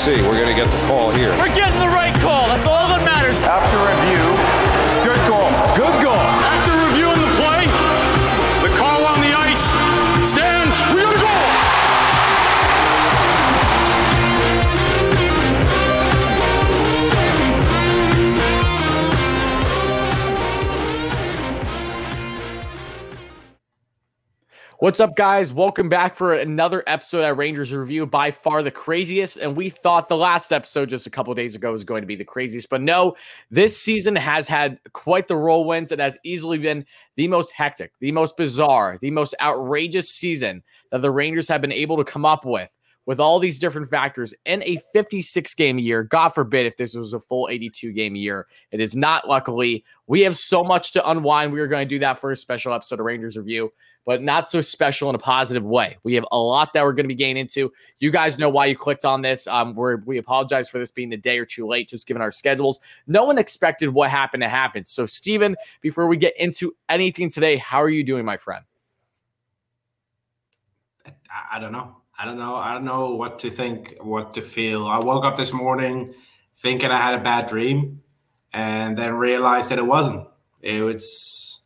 see. We're going to get the call here. We're getting the What's up, guys? Welcome back for another episode at Rangers Review. By far the craziest, and we thought the last episode just a couple days ago was going to be the craziest, but no, this season has had quite the whirlwinds. It has easily been the most hectic, the most bizarre, the most outrageous season that the Rangers have been able to come up with. With all these different factors in a 56 game year, God forbid if this was a full 82 game year. It is not, luckily. We have so much to unwind. We are going to do that for a special episode of Rangers Review but not so special in a positive way. We have a lot that we're going to be getting into. You guys know why you clicked on this. Um, we we apologize for this being a day or two late, just given our schedules. No one expected what happened to happen. So, Steven, before we get into anything today, how are you doing, my friend? I don't know. I don't know. I don't know what to think, what to feel. I woke up this morning thinking I had a bad dream and then realized that it wasn't. It was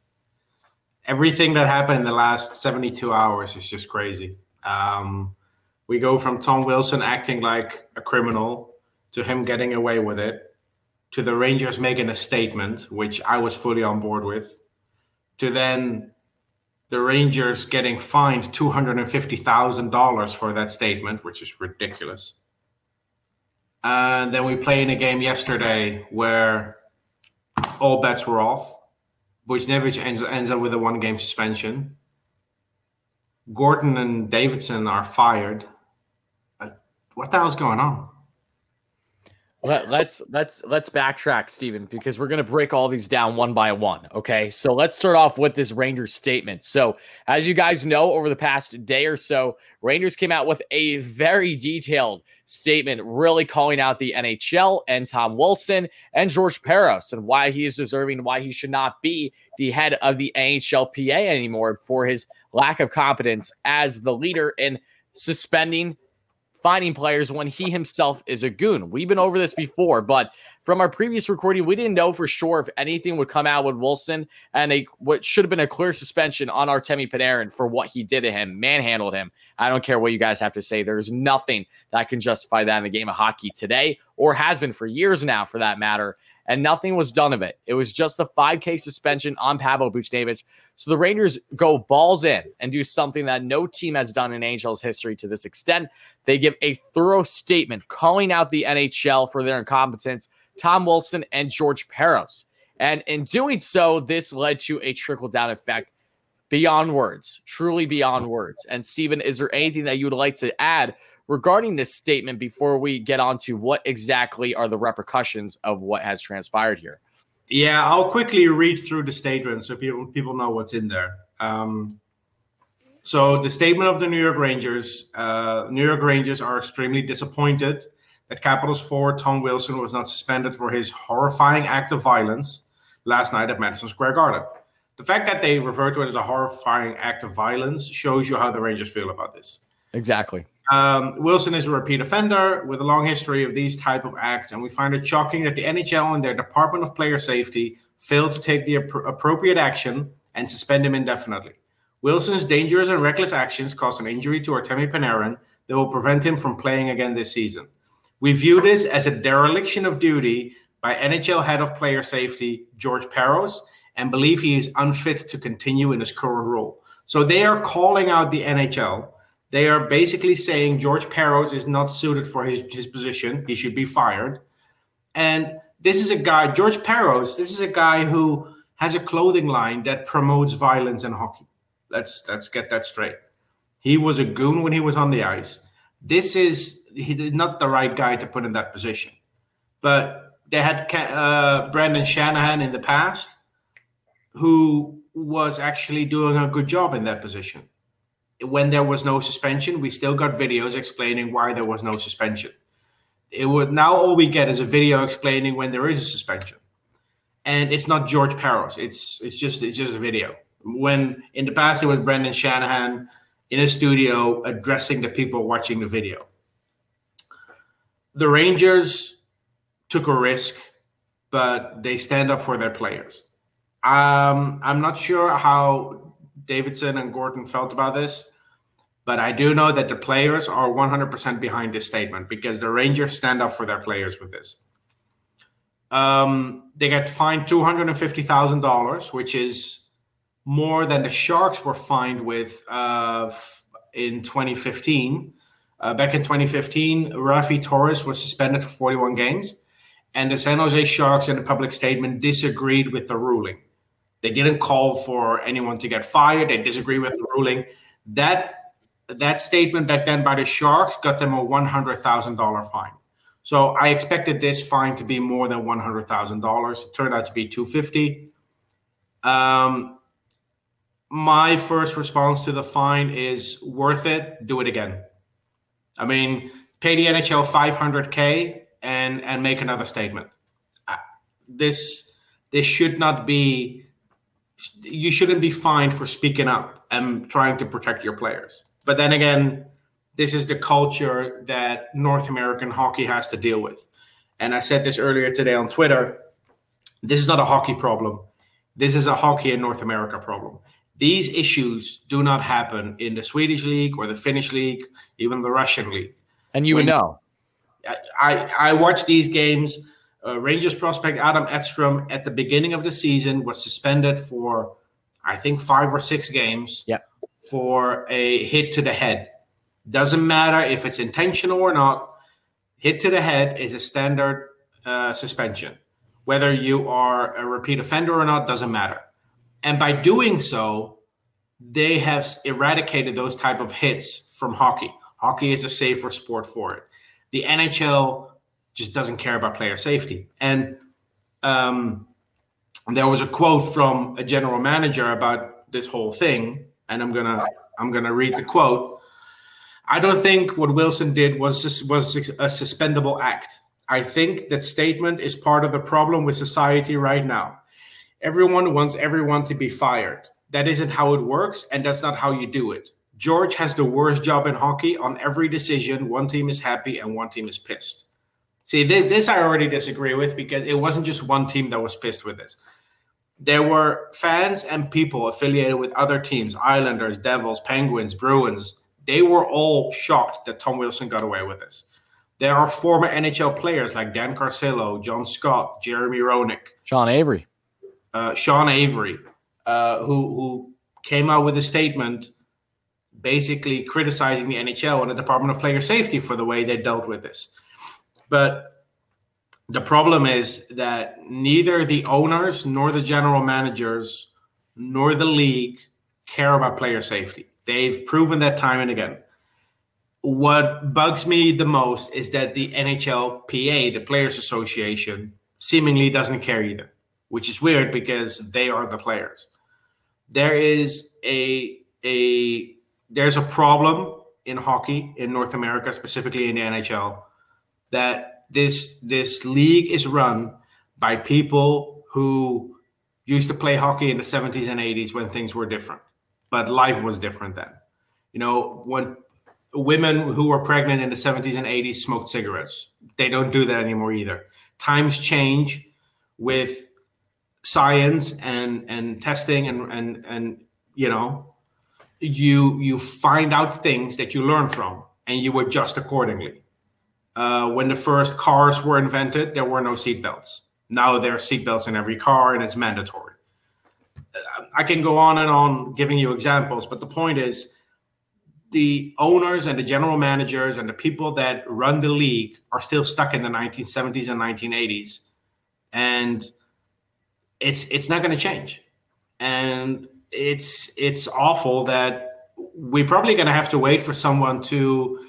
everything that happened in the last 72 hours is just crazy. Um, we go from Tom Wilson acting like a criminal to him getting away with it, to the Rangers making a statement, which I was fully on board with, to then the Rangers getting fined $250,000 for that statement, which is ridiculous. And then we play in a game yesterday where all bets were off Buchnevich ends, ends up with a one game suspension. Gorton and Davidson are fired. Uh, what the hell's going on? Let, let's let's let's backtrack, Stephen, because we're gonna break all these down one by one. Okay, so let's start off with this Rangers statement. So, as you guys know, over the past day or so, Rangers came out with a very detailed statement, really calling out the NHL and Tom Wilson and George Parros and why he is deserving, why he should not be the head of the NHLPA anymore for his lack of competence as the leader in suspending finding players when he himself is a goon. We've been over this before, but from our previous recording, we didn't know for sure if anything would come out with Wilson and a what should have been a clear suspension on Artemi Panarin for what he did to him, manhandled him. I don't care what you guys have to say. There's nothing that can justify that in the game of hockey today, or has been for years now, for that matter and nothing was done of it. It was just a 5K suspension on Pavel Buchnevich. So the Rangers go balls in and do something that no team has done in Angels history to this extent. They give a thorough statement calling out the NHL for their incompetence, Tom Wilson and George Parros. And in doing so, this led to a trickle down effect beyond words, truly beyond words. And Stephen, is there anything that you would like to add regarding this statement before we get on to what exactly are the repercussions of what has transpired here. Yeah, I'll quickly read through the statement so people people know what's in there. Um, so the statement of the New York Rangers: uh, New York Rangers are extremely disappointed that Capitals forward Tom Wilson was not suspended for his horrifying act of violence last night at Madison Square Garden. The fact that they refer to it as a horrifying act of violence shows you how the Rangers feel about this. Exactly. Um, Wilson is a repeat offender with a long history of these type of acts, and we find it shocking that the NHL and their Department of Player Safety failed to take the ap- appropriate action and suspend him indefinitely. Wilson's dangerous and reckless actions caused an injury to Artemi Panarin that will prevent him from playing again this season. We view this as a dereliction of duty by NHL head of player safety George Parros and believe he is unfit to continue in his current role. So they are calling out the NHL they are basically saying George Parros is not suited for his, his position. He should be fired. And this is a guy, George Parros, this is a guy who has a clothing line that promotes violence in hockey. Let's let's get that straight. He was a goon when he was on the ice. This is he's not the right guy to put in that position. But they had uh, Brendan Shanahan in the past, who was actually doing a good job in that position when there was no suspension, we still got videos explaining why there was no suspension. It would now all we get is a video explaining when there is a suspension, and it's not George Parros. It's it's just it's just a video. When in the past it was Brendan Shanahan in a studio addressing the people watching the video. the Rangers took a risk, but they stand up for their players. Um, I'm not sure how Davidson and Gorton felt about this, but I do know that the players are 100% behind this statement because the Rangers stand up for their players with this. Um, they get fined $250,000, which is more than the Sharks were fined with uh, in 2015. Uh, back in 2015, Raffi Torres was suspended for 41 games, and the San Jose Sharks, in a public statement, disagreed with the ruling. They didn't call for anyone to get fired. They disagreed with the ruling. That that statement back then by the Sharks got them a $100,000 fine. So I expected this fine to be more than $100,000. It turned out to be 250. Um, my first response to the fine is worth it. Do it again. I mean, pay the NHL 500k and and make another statement. This this should not be. You shouldn't be fined for speaking up and trying to protect your players. But then again, this is the culture that North American hockey has to deal with. And I said this earlier today on Twitter. This is not a hockey problem. This is a hockey in North America problem. These issues do not happen in the Swedish league or the Finnish league, even the Russian league. And you When- would know. I, I watch these games. Uh, Rangers prospect Adam Edstrom at the beginning of the season was suspended for, I think, five or six games Yep. For a hit to the head. Doesn't matter if it's intentional or not. Hit to the head is a standard uh, suspension. Whether you are a repeat offender or not doesn't matter. And by doing so, they have eradicated those type of hits from hockey. Hockey is a safer sport for it. The NHL just doesn't care about player safety. And um, there was a quote from a general manager about this whole thing, and I'm gonna I'm gonna read the quote. I don't think what Wilson did was was a suspendable act. I think that statement is part of the problem with society right now. Everyone wants everyone to be fired. That isn't how it works, and that's not how you do it. George has the worst job in hockey. On every decision, one team is happy and one team is pissed. See, this, this I already disagree with because it wasn't just one team that was pissed with this. There were fans and people affiliated with other teams Islanders, Devils, Penguins, Bruins. They were all shocked that Tom Wilson got away with this. There are former NHL players like Dan Carcillo, John Scott, Jeremy Roenick, Sean Avery. uh, Sean Avery, uh, who who came out with a statement basically criticizing the NHL and the Department of Player Safety for the way they dealt with this. But the problem is that neither the owners nor the general managers nor the league care about player safety. They've proven that time and again. What bugs me the most is that the NHLPA, the Players Association, seemingly doesn't care either, which is weird because they are the players. There is a a there's a problem in hockey in North America, specifically in the NHL, that this this league is run by people who used to play hockey in the 70s and 80s when things were different, but life was different then. You know, when women who were pregnant in the 70s and 80s smoked cigarettes, they don't do that anymore either. Times change with science and and testing and and and you know you you find out things that you learn from and you adjust accordingly. Uh, when the first cars were invented, there were no seatbelts. Now there are seatbelts in every car and it's mandatory. I can go on and on giving you examples, but the point is the owners and the general managers and the people that run the league are still stuck in the 1970s and 1980s. And it's it's not going to change. And it's it's awful that we're probably going to have to wait for someone to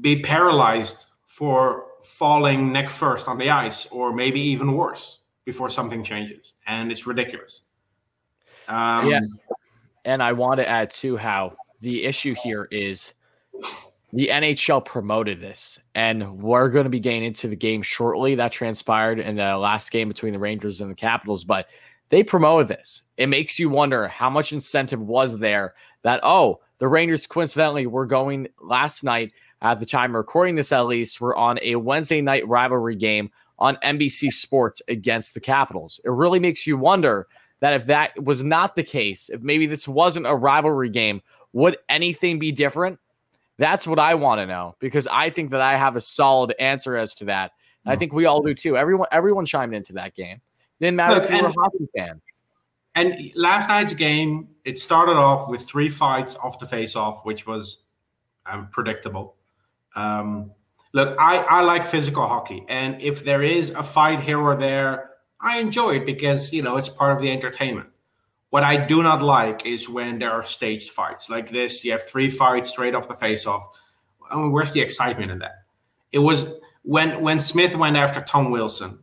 be paralyzed for falling neck first on the ice, or maybe even worse, before something changes. And it's ridiculous. Um, Yeah. And I want to add too how the issue here is the NHL promoted this, and we're going to be getting into the game shortly. That transpired in the last game between the Rangers and the Capitals, but they promoted this. It makes you wonder how much incentive was there that, oh, the Rangers coincidentally were going last night at the time recording this, at least, we were on a Wednesday night rivalry game on NBC Sports against the Capitals. It really makes you wonder that if that was not the case, if maybe this wasn't a rivalry game, would anything be different? That's what I want to know because I think that I have a solid answer as to that. I think we all do too. Everyone, everyone chimed into that game. Didn't matter Look, if you were a hockey fan. And last night's game, it started off with three fights off the face-off, which was um, predictable. Um, look, I, I like physical hockey, and if there is a fight here or there, I enjoy it because you know it's part of the entertainment. What I do not like is when there are staged fights like this. You have three fights straight off the face-off. I mean, where's the excitement in that? It was when when Smith went after Tom Wilson.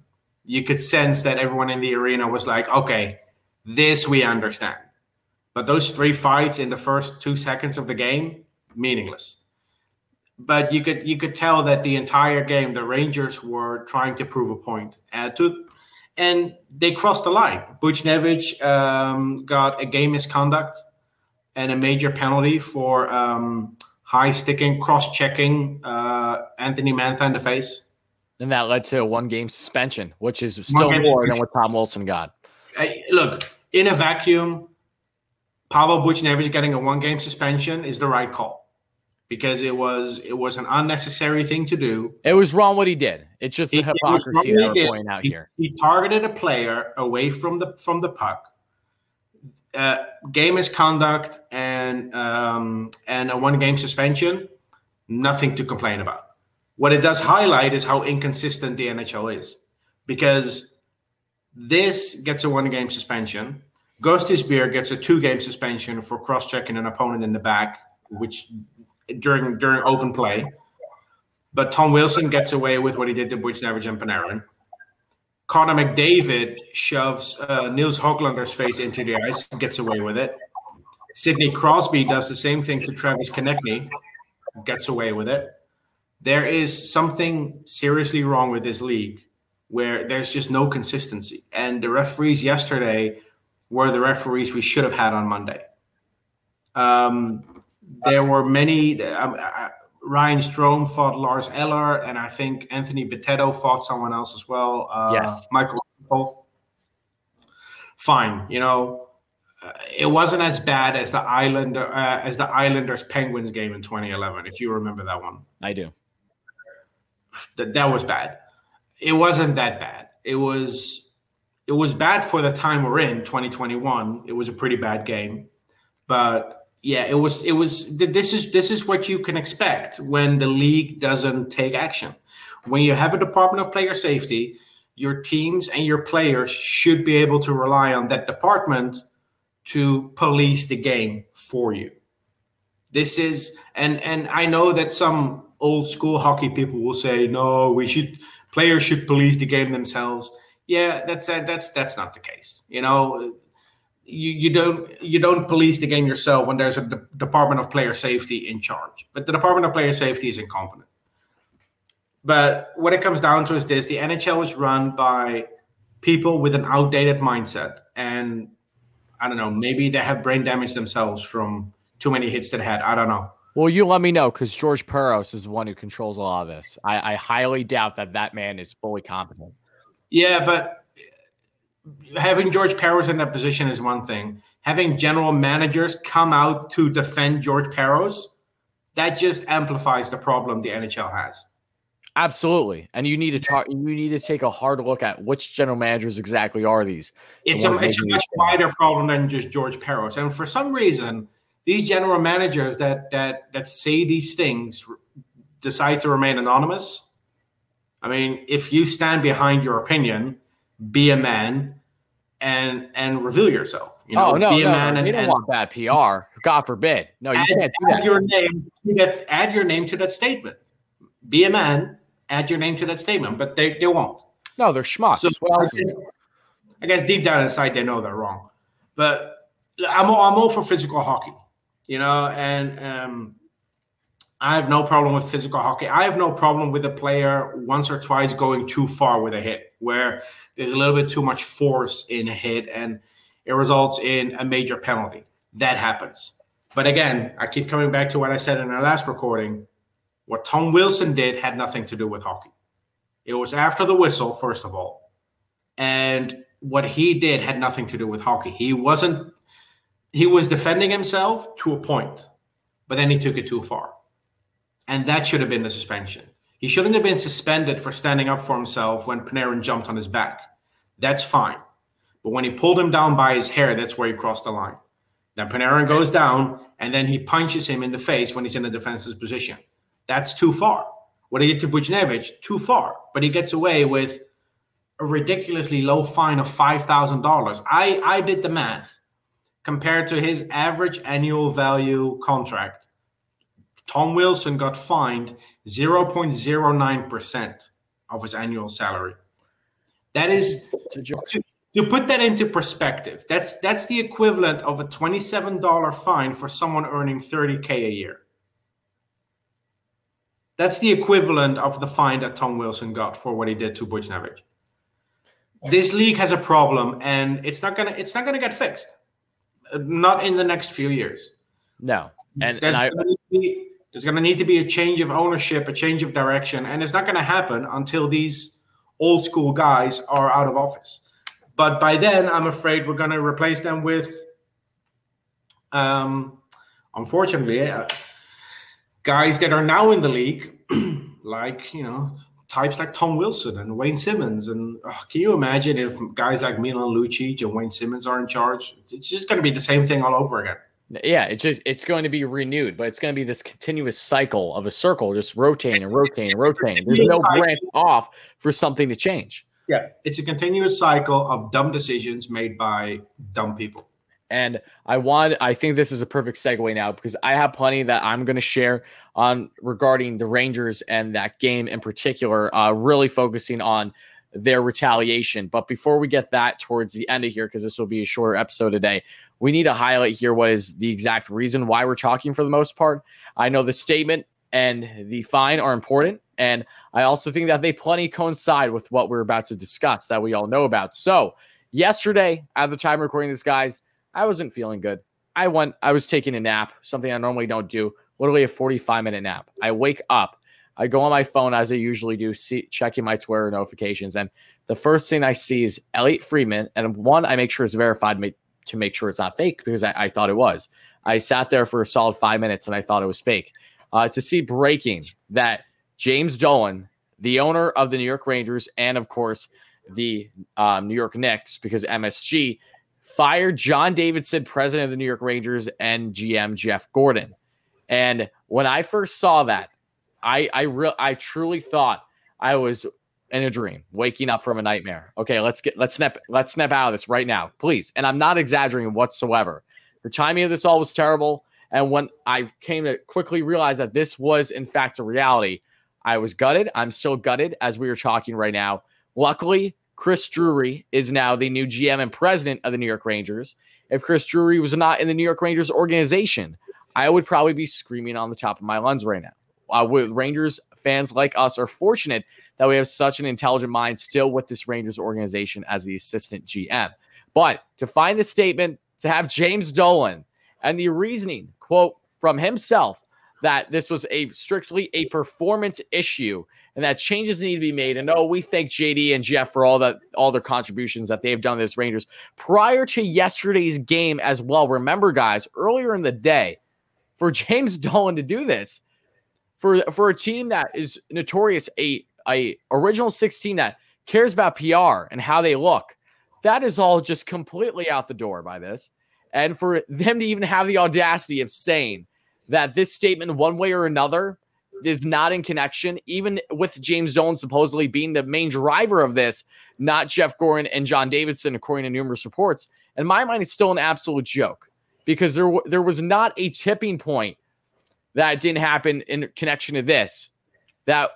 You could sense that everyone in the arena was like, "Okay, this we understand." But those three fights in the first two seconds of the game, meaningless. But you could you could tell that the entire game the Rangers were trying to prove a point. Uh, to, and they crossed the line. Buchnevich um, got a game misconduct and a major penalty for um, high sticking, cross checking uh, Anthony Mantha in the face. And that led to a one game suspension, which is still more than what Tom Wilson got. I- look, in a vacuum, Pavel Buchnevich getting a one game suspension is the right call because it was it was an unnecessary thing to do. It was wrong what he did. It's just the It- hypocrisy that we're pointing out He- here. He targeted a player away from the from the puck. Uh, game misconduct and um, and a one game suspension, nothing to complain about. What it does highlight is how inconsistent the NHL is, because this gets a one game suspension. Gustis Beer gets a two game suspension for cross checking an opponent in the back, which during during open play. But Tom Wilson gets away with what he did to Buchnevich and Panarin. Connor McDavid shoves uh, Nils Höglander's face into the ice, and gets away with it. Sidney Crosby does the same thing to Travis Konecny, gets away with it. There is something seriously wrong with this league where there's just no consistency. And the referees yesterday were the referees we should have had on Monday. Um, there were many. Um, uh, Ryan Strome fought Lars Eller, and I think Anthony Bitetto fought someone else as well. Uh, Yes. Michael. Fine, you know, uh, it wasn't as bad as the Islander uh, as the Islanders Penguins game in 2011, if you remember that one. I do. That that was bad. It wasn't that bad. It was it was bad for the time we're in, 2021. It was a pretty bad game, but yeah, it was it was this is this is what you can expect when the league doesn't take action. When you have a department of player safety, your teams and your players should be able to rely on that department to police the game for you. This is and and I know that some old school hockey people will say no, we should players should police the game themselves. Yeah, that's that's that's not the case. You know, you, you don't you don't police the game yourself when there's a de- department of player safety in charge. But the department of player safety is incompetent. But what it comes down to is this: the NHL is run by people with an outdated mindset, and I don't know, maybe they have brain damage themselves from too many hits to the head. I don't know. Well, you let me know because George Parros is the one who controls a lot of this. I, I highly doubt that that man is fully competent. Yeah, but having George Parros in that position is one thing. Having general managers come out to defend George Parros, that just amplifies the problem the NHL has. Absolutely, and you need to talk. You need to take a hard look at which general managers exactly are these. It's a, it's a much wider problem than just George Parros. And for some reason, these general managers that that that say these things decide to remain anonymous. I mean, if you stand behind your opinion, be a man and and reveal yourself. You know, oh no, be no, a man no, and, they don't and want bad PR. God forbid. No, you add, can't do add that. your name to that. Add your name to that statement. Be a man. Add your name to that statement, but they, they won't. No, they're schmucks. So I guess, I guess deep down inside they know they're wrong. But I'm all, I'm all for physical hockey, you know, and um, I have no problem with physical hockey. I have no problem with a player once or twice going too far with a hit, where there's a little bit too much force in a hit and it results in a major penalty. That happens. But again, I keep coming back to what I said in our last recording. What Tom Wilson did had nothing to do with hockey. It was after the whistle, first of all. And what he did had nothing to do with hockey. He wasn't, he was defending himself to a point, but then he took it too far. And that should have been the suspension. He shouldn't have been suspended for standing up for himself when Panarin jumped on his back. That's fine. But when he pulled him down by his hair, that's where he crossed the line. Then Panarin goes down and then he punches him in the face when he's in a defensive position. That's too far. What he did to Buchnevich, too far. But he gets away with a ridiculously low fine of $5,000. I, I did the math compared to his average annual value contract. Tom Wilson got fined 0.09% of his annual salary. That is to, to put that into perspective. That's that's the equivalent of a $27 fine for someone earning 30k a year. That's the equivalent of the fine that Tom Wilson got for what he did to Buchnevich. This league has a problem, and it's not gonna it's not gonna get fixed. Not in the next few years. No, and, and I, be, there's gonna need to be a change of ownership, a change of direction, and it's not gonna happen until these old school guys are out of office. But by then, I'm afraid we're gonna replace them with, um, unfortunately, uh, guys that are now in the league, like you know types like Tom Wilson and Wayne Simmonds. And oh, can you imagine if guys like Milan Lucic and Wayne Simmonds are in charge? It's just going to be the same thing all over again. Yeah, it's just it's going to be renewed, but it's going to be this continuous cycle of a circle, just rotating and rotating and rotating. There's no branch off for something to change. Yeah, it's a continuous cycle of dumb decisions made by dumb people. And I want, I think this is a perfect segue now because I have plenty that I'm going to share on regarding the Rangers and that game in particular, uh, really focusing on their retaliation. But before we get that towards the end of here, because this will be a shorter episode today, we need to highlight here what is the exact reason why we're talking for the most part. I know the statement and the fine are important. And I also think that they plenty coincide with what we're about to discuss that we all know about. So, yesterday, at the time recording this, guys, I wasn't feeling good. I went, I was taking a nap, something I normally don't do, literally a 45 minute nap. I wake up, I go on my phone as I usually do, see, checking my Twitter notifications. And the first thing I see is Elliotte Friedman, And one, I make sure it's verified to make sure it's not fake because I, I thought it was. I sat there for a solid five minutes and I thought it was fake. Uh, to see breaking that James Dolan, the owner of the New York Rangers, and of course the um, New York Knicks, because MSG fired John Davidson, president of the New York Rangers, and GM Jeff Gorton. And when I first saw that, I I real I truly thought I was in a dream, waking up from a nightmare. Okay, let's get let's snap let's snap out of this right now, please. And I'm not exaggerating whatsoever. The timing of this all was terrible. And when I came to quickly realize that this was in fact a reality, I was gutted. I'm still gutted as we are talking right now. Luckily, Chris Drury is now the new GM and president of the New York Rangers. If Chris Drury was not in the New York Rangers organization, I would probably be screaming on the top of my lungs right now. Uh, with Rangers fans like us are fortunate that we have such an intelligent mind still with this Rangers organization as the assistant GM. But to find the statement, to have James Dolan and the reasoning, quote, from himself that this was a strictly a performance issue and that changes need to be made. And oh, we thank JD and Jeff for all that all their contributions that they've done to this Rangers prior to yesterday's game as well. Remember, guys, earlier in the day, for James Dolan to do this, for for a team that is notorious a a original 16 that cares about PR and how they look, that is all just completely out the door by this. And for them to even have the audacity of saying that this statement, one way or another, is not in connection, even with James Dolan supposedly being the main driver of this, not Jeff Gorton and John Davidson, according to numerous reports. In my mind, it's still an absolute joke because there there was not a tipping point that didn't happen in connection to this that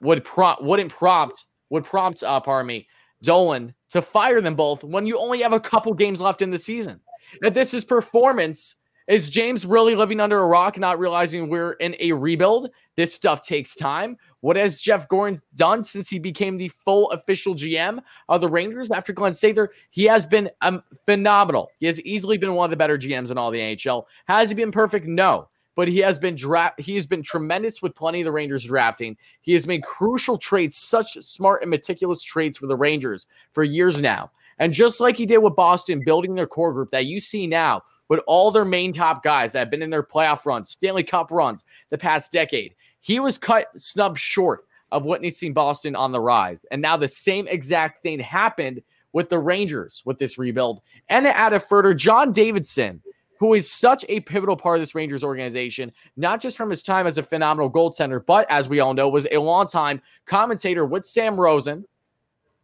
would prompt wouldn't prompt would prompt uh, pardon me Dolan to fire them both when you only have a couple games left in the season. That this is performance is James really living under a rock, not realizing we're in a rebuild? This stuff takes time. What has Jeff Gorton done since he became the full official GM of the Rangers after Glenn Sather? He has been um, phenomenal. He has easily been one of the better GMs in all the NHL. Has he been perfect? No. But he has been draft. He has been tremendous with plenty of the Rangers drafting. He has made crucial trades, such smart and meticulous trades for the Rangers for years now. And just like he did with Boston, building their core group that you see now with all their main top guys that have been in their playoff runs, Stanley Cup runs the past decade, he was cut snub short of witnessing Boston on the rise. And now the same exact thing happened with the Rangers with this rebuild. And to add a further, John Davidson who is such a pivotal part of this Rangers organization, not just from his time as a phenomenal goaltender, but as we all know, was a long-time commentator with Sam Rosen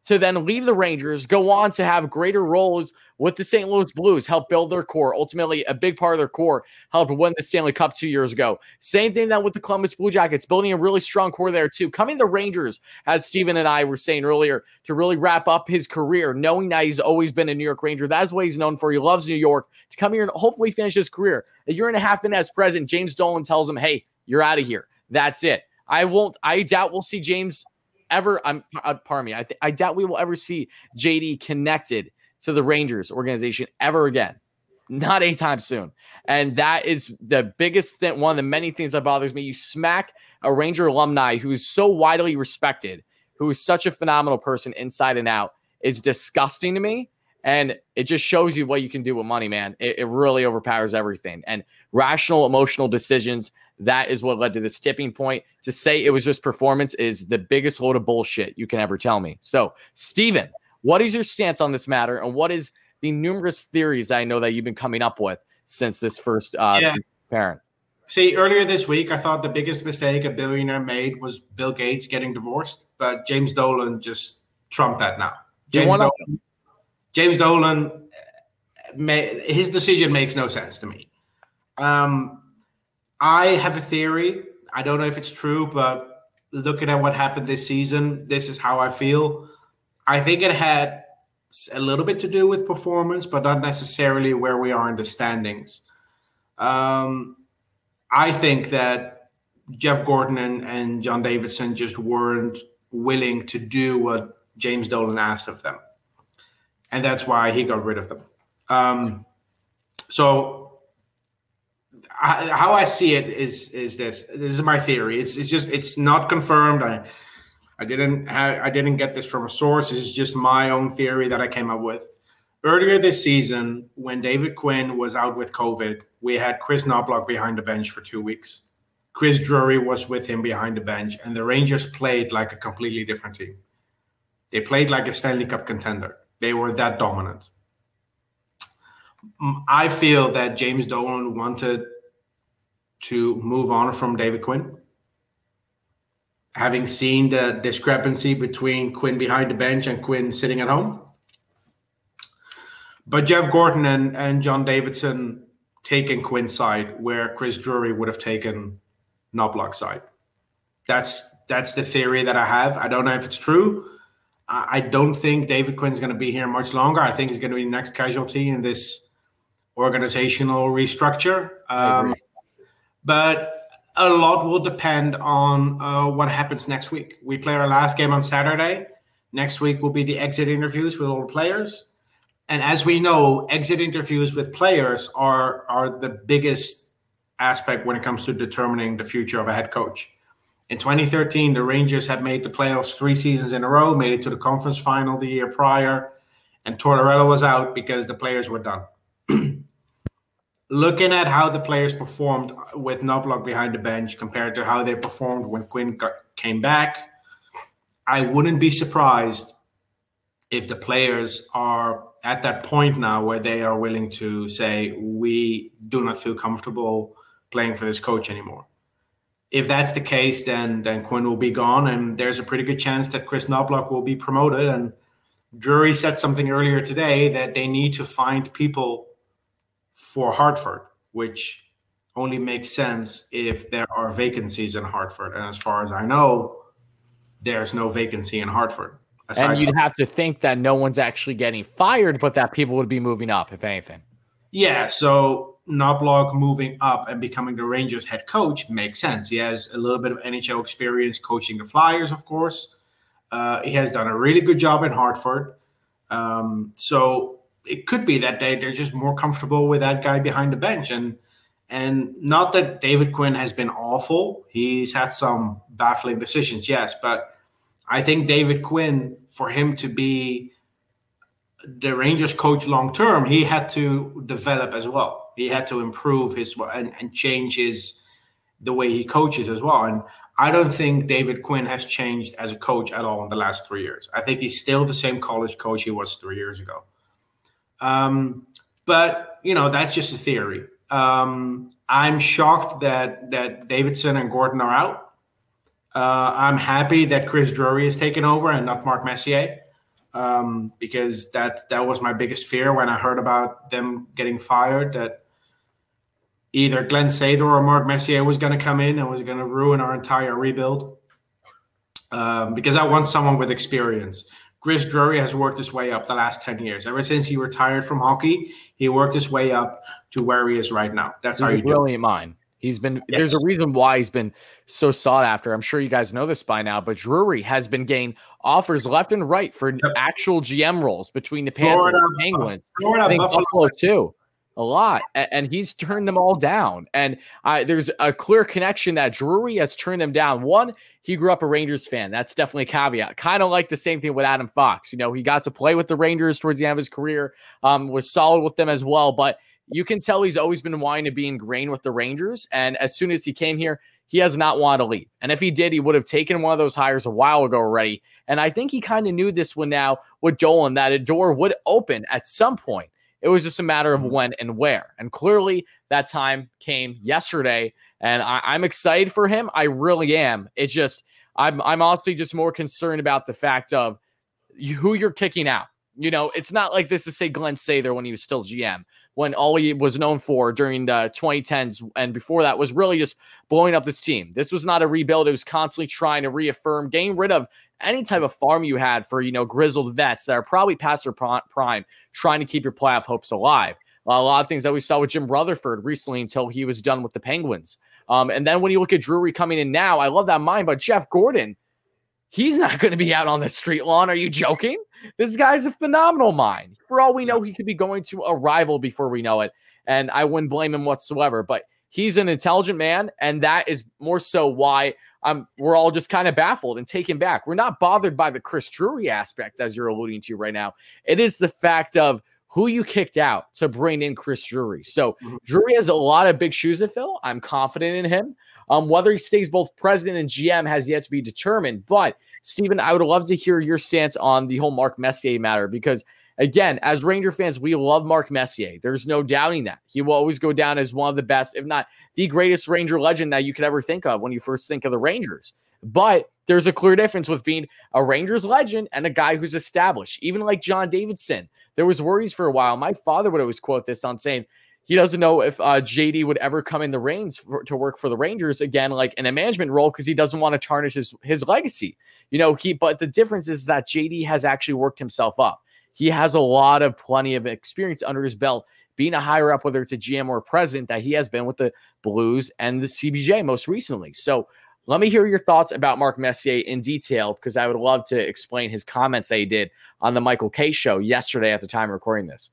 to then leave the Rangers, go on to have greater roles with the St. Louis Blues, help build their core. Ultimately, a big part of their core helped win the Stanley Cup two years ago. Same thing then with the Columbus Blue Jackets, building a really strong core there too. Coming to Rangers, as Steven and I were saying earlier, to really wrap up his career, knowing that he's always been a New York Ranger. That's what he's known for. He loves New York. To come here and hopefully finish his career. A year and a half in as president, James Dolan tells him, hey, you're out of here. That's it. I won't, I doubt we'll see James ever. I'm, uh, pardon me. I, th- I doubt we will ever see JD connected to the Rangers organization ever again. Not anytime soon. And that is the biggest thing, one of the many things that bothers me. You smack a Ranger alumni who is so widely respected, who is such a phenomenal person inside and out, is disgusting to me. And it just shows you what you can do with money, man. It, it really overpowers everything. And rational, emotional decisions, that is what led to this tipping point. To say it was just performance is the biggest load of bullshit you can ever tell me. So, Steven, what is your stance on this matter, and what is the numerous theories I know that you've been coming up with since this first uh, yeah. parent? See, earlier this week, I thought the biggest mistake a billionaire made was Bill Gates getting divorced, but James Dolan just trumped that now. James Dolan, James Dolan, his decision makes no sense to me. Um, I have a theory. I don't know if it's true, but looking at what happened this season, this is how I feel. I think it had a little bit to do with performance, but not necessarily where we are in the standings. Um, I think that Jeff Gorton and, and John Davidson just weren't willing to do what James Dolan asked of them. And that's why he got rid of them. Um, so I, how I see it is is this. This is my theory. It's it's just it's not confirmed. I I didn't have, I didn't get this from a source. This is just my own theory that I came up with. Earlier this season, when David Quinn was out with COVID, we had Chris Knoblauch behind the bench for two weeks. Chris Drury was with him behind the bench, and the Rangers played like a completely different team. They played like a Stanley Cup contender. They were that dominant. I feel that James Dolan wanted to move on from David Quinn having seen the discrepancy between Quinn behind the bench and Quinn sitting at home. But Jeff Gorton and, and John Davidson taking Quinn's side where Chris Drury would have taken Knoblauch's side. That's that's the theory that I have. I don't know if it's true. I, I don't think David Quinn's going to be here much longer. I think he's going to be the next casualty in this organizational restructure. Um, but a lot will depend on uh, what happens next week. We play our last game on Saturday. Next week will be the exit interviews with all the players. And as we know, exit interviews with players are are the biggest aspect when it comes to determining the future of a head coach. In 2013, the Rangers had made the playoffs three seasons in a row, made it to the conference final the year prior, and Tortorella was out because the players were done. Looking at how the players performed with Knoblauch behind the bench compared to how they performed when Quinn came back, I wouldn't be surprised if the players are at that point now where they are willing to say, we do not feel comfortable playing for this coach anymore. If that's the case, then then Quinn will be gone, and there's a pretty good chance that Chris Knoblauch will be promoted. And Drury said something earlier today that they need to find people for Hartford, which only makes sense if there are vacancies in Hartford. And as far as I know, there's no vacancy in Hartford. And you'd from- have to think that no one's actually getting fired, but that people would be moving up, if anything. Yeah. So Knoblauch moving up and becoming the Rangers head coach makes sense. He has a little bit of NHL experience coaching the Flyers, of course. Uh, he has done a really good job in Hartford. Um, so it could be that they they're just more comfortable with that guy behind the bench and And not that David Quinn has been awful. He's had some baffling decisions, yes, but I think David Quinn, for him to be the Rangers coach long term, he had to develop as well. He had to improve his and, and change his the way he coaches as well. And I don't think David Quinn has changed as a coach at all in the last three years. I think he's still the same college coach he was three years ago. Um, but you know that's just a theory. Um, I'm shocked that that Davidson and Gorton are out. Uh, I'm happy that Chris Drury has taken over and not Mark Messier, um, because that that was my biggest fear when I heard about them getting fired. That either Glenn Sather or Mark Messier was going to come in and was going to ruin our entire rebuild. Um, because I want someone with experience. Chris Drury has worked his way up the last 10 years. Ever since he retired from hockey, he worked his way up to where he is right now. That's He's how a you brilliant mind. He's been Yes. there's a reason why he's been so sought after. I'm sure you guys know this by now, but Drury has been getting offers left and right for actual GM roles between the Florida, Panthers, Penguins, Florida, I think Buffalo. Buffalo too. A lot, and he's turned them all down. And I, there's a clear connection that Drury has turned them down. One, he grew up a Rangers fan. That's definitely a caveat. Kind of like the same thing with Adam Fox. You know, he got to play with the Rangers towards the end of his career. Um, was solid with them as well, but you can tell he's always been wanting to be ingrained with the Rangers. And as soon as he came here, he has not wanted to leave. And if he did, he would have taken one of those hires a while ago already. And I think he kind of knew this one now with Dolan that a door would open at some point. It was just a matter of when and where. And clearly that time came yesterday. And I, I'm excited for him. I really am. It's just I'm I'm honestly just more concerned about the fact of who you're kicking out. You know, it's not like this to say Glenn Sather when he was still GM, when all he was known for during the 2010s and before that was really just blowing up this team. This was not a rebuild. It was constantly trying to reaffirm, getting rid of any type of farm you had for, you know, grizzled vets that are probably past their prime, trying to keep your playoff hopes alive. a lot of things that we saw with Jim Rutherford recently until he was done with the Penguins. Um, and then when you look at Drury coming in now, I love that mind, but Jeff Gorton, he's not going to be out on the street lawn. Are you joking? This guy's a phenomenal mind. For all we know, he could be going to a rival before we know it. And I wouldn't blame him whatsoever. But he's an intelligent man. And that is more so why I'm we're all just kind of baffled and taken back. We're not bothered by the Chris Drury aspect, as you're alluding to right now. It is the fact of who you kicked out to bring in Chris Drury. So Drury has a lot of big shoes to fill. I'm confident in him. Um, whether he stays both president and GM has yet to be determined. But Stephen, I would love to hear your stance on the whole Mark Messier matter because, again, as Ranger fans, we love Mark Messier. There's no doubting that he will always go down as one of the best, if not the greatest Ranger legend that you could ever think of when you first think of the Rangers. But there's a clear difference with being a Rangers legend and a guy who's established. Even like John Davidson, there was worries for a while. My father would always quote this on saying he doesn't know if uh, JD would ever come in the reins for, to work for the Rangers again, like in a management role, because he doesn't want to tarnish his his legacy. You know, he. But the difference is that JD has actually worked himself up. He has a lot of plenty of experience under his belt, being a higher up, whether it's a GM or a president, that he has been with the Blues and the CBJ most recently. So let me hear your thoughts about Mark Messier in detail, because I would love to explain his comments that he did on the Michael Kay show yesterday at the time of recording this.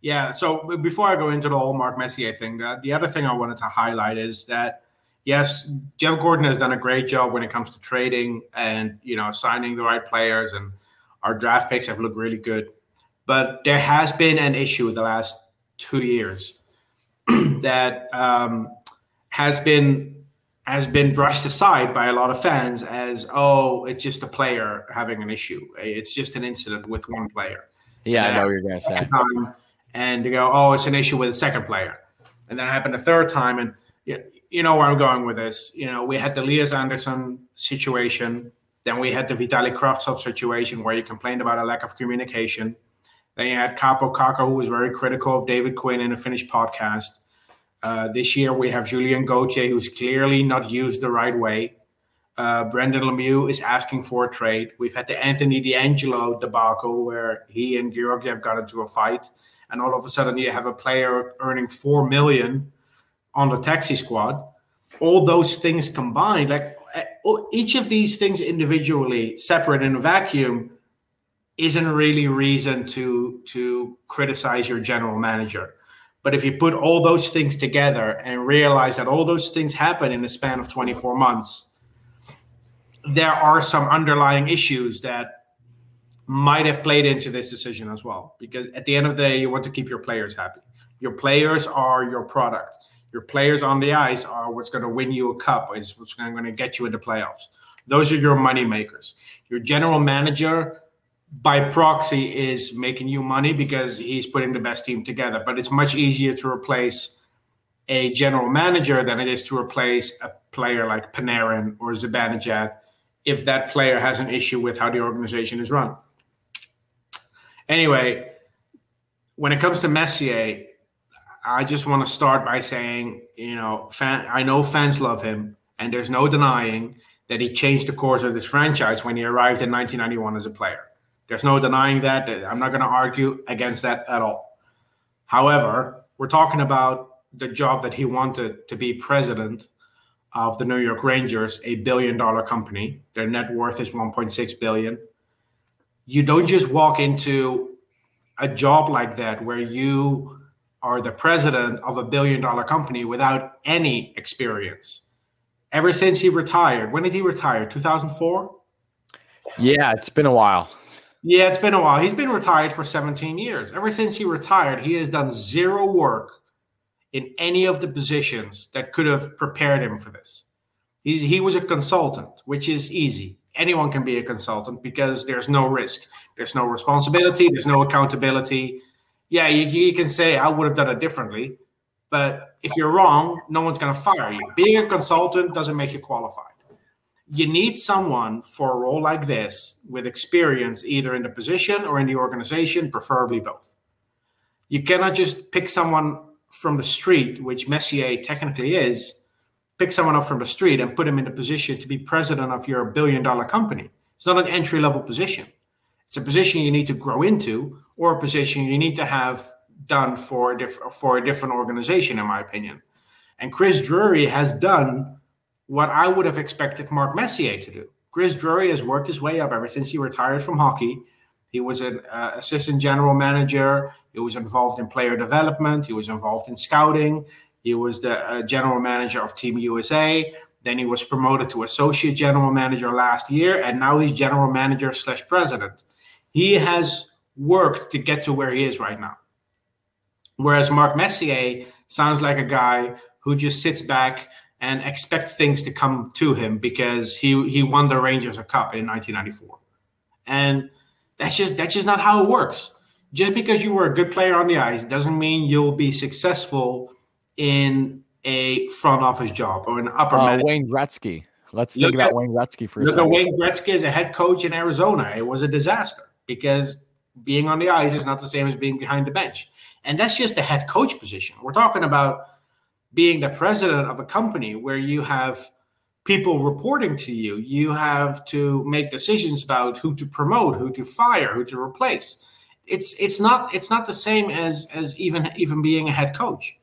Yeah. So before I go into the whole Mark Messier thing, that the other thing I wanted to highlight is that yes, Jeff Gorton has done a great job when it comes to trading and you know signing the right players, and our draft picks have looked really good. But there has been an issue the last two years that um, has been has been brushed aside by a lot of fans as oh, it's just a player having an issue. It's just an incident with one player Yeah, I know what you're gonna say. time and to go, oh, it's an issue with the second player. And then it happened a third time. And you, you know where I'm going with this. You know, we had the Lias Andersson situation. Then we had the Vitaly Kravtsov situation where you complained about a lack of communication. Then you had Kaapo Kakko, who was very critical of David Quinn in a Finnish podcast. Uh, this year we have Julien Gauthier, who's clearly not used the right way. Uh, Brendan Lemieux is asking for a trade. We've had the Anthony DeAngelo debacle where he and Georgiev got into a fight, and all of a sudden you have a player earning four million on the taxi squad. All those things combined, like uh, each of these things individually, separate in a vacuum, isn't really a reason to to criticize your general manager. But if you put all those things together and realize that all those things happen in the span of 24 months, there are some underlying issues that might have played into this decision as well. Because at the end of the day, you want to keep your players happy. Your players are your product. Your players on the ice are what's going to win you a cup, is what's going to get you into playoffs. Those are your money makers. Your general manager, by proxy, is making you money because he's putting the best team together. But it's much easier to replace a general manager than it is to replace a player like Panarin or Zibanejad if that player has an issue with how the organization is run. Anyway, when it comes to Messier, I just want to start by saying, you know, fan, I know fans love him, and there's no denying that he changed the course of this franchise when he arrived in 1991 as a player. There's no denying that. I'm not going to argue against that at all. However, we're talking about the job that he wanted to be president of the New York Rangers, a billion dollar company. Their net worth is 1.6 billion. You don't just walk into a job like that where you are the president of a billion dollar company without any experience. Ever since he retired, when did he retire? 2004? Yeah, it's been a while. Yeah, it's been a while. He's been retired for 17 years. Ever since he retired, he has done zero work in any of the positions that could have prepared him for this. He's, he was a consultant, which is easy. Anyone can be a consultant because there's no risk, there's no responsibility, there's no accountability. Yeah, you, you can say, I would have done it differently. But if you're wrong, no one's going to fire you. Being a consultant doesn't make you qualified. You need someone for a role like this with experience, either in the position or in the organization, preferably both. You cannot just pick someone from the street, which Messier technically is, pick someone up from the street and put him in a position to be president of your billion dollar company. It's not an entry level position. It's a position you need to grow into or a position you need to have done for a, diff- for a different organization, in my opinion. And Chris Drury has done what I would have expected Mark Messier to do. Chris Drury has worked his way up ever since he retired from hockey. He was an uh, assistant general manager. He was involved in player development. He was involved in scouting. He was the uh, general manager of Team USA. Then he was promoted to associate general manager last year, and now he's general manager slash president. He has worked to get to where he is right now. Whereas Mark Messier sounds like a guy who just sits back and expect things to come to him because he he won the Rangers a cup in 1994, and that's just that's just not how it works. Just because you were a good player on the ice doesn't mean you'll be successful in a front office job or an upper. Uh, Wayne Gretzky. Let's look think about at, Wayne Gretzky for a second. Wayne Gretzky as a head coach in Arizona. It was a disaster because being on the ice is not the same as being behind the bench. And that's just the head coach position. We're talking about being the president of a company where you have people reporting to you. You have to make decisions about who to promote, who to fire, who to replace. It's it's not it's not the same as as even even being a head coach.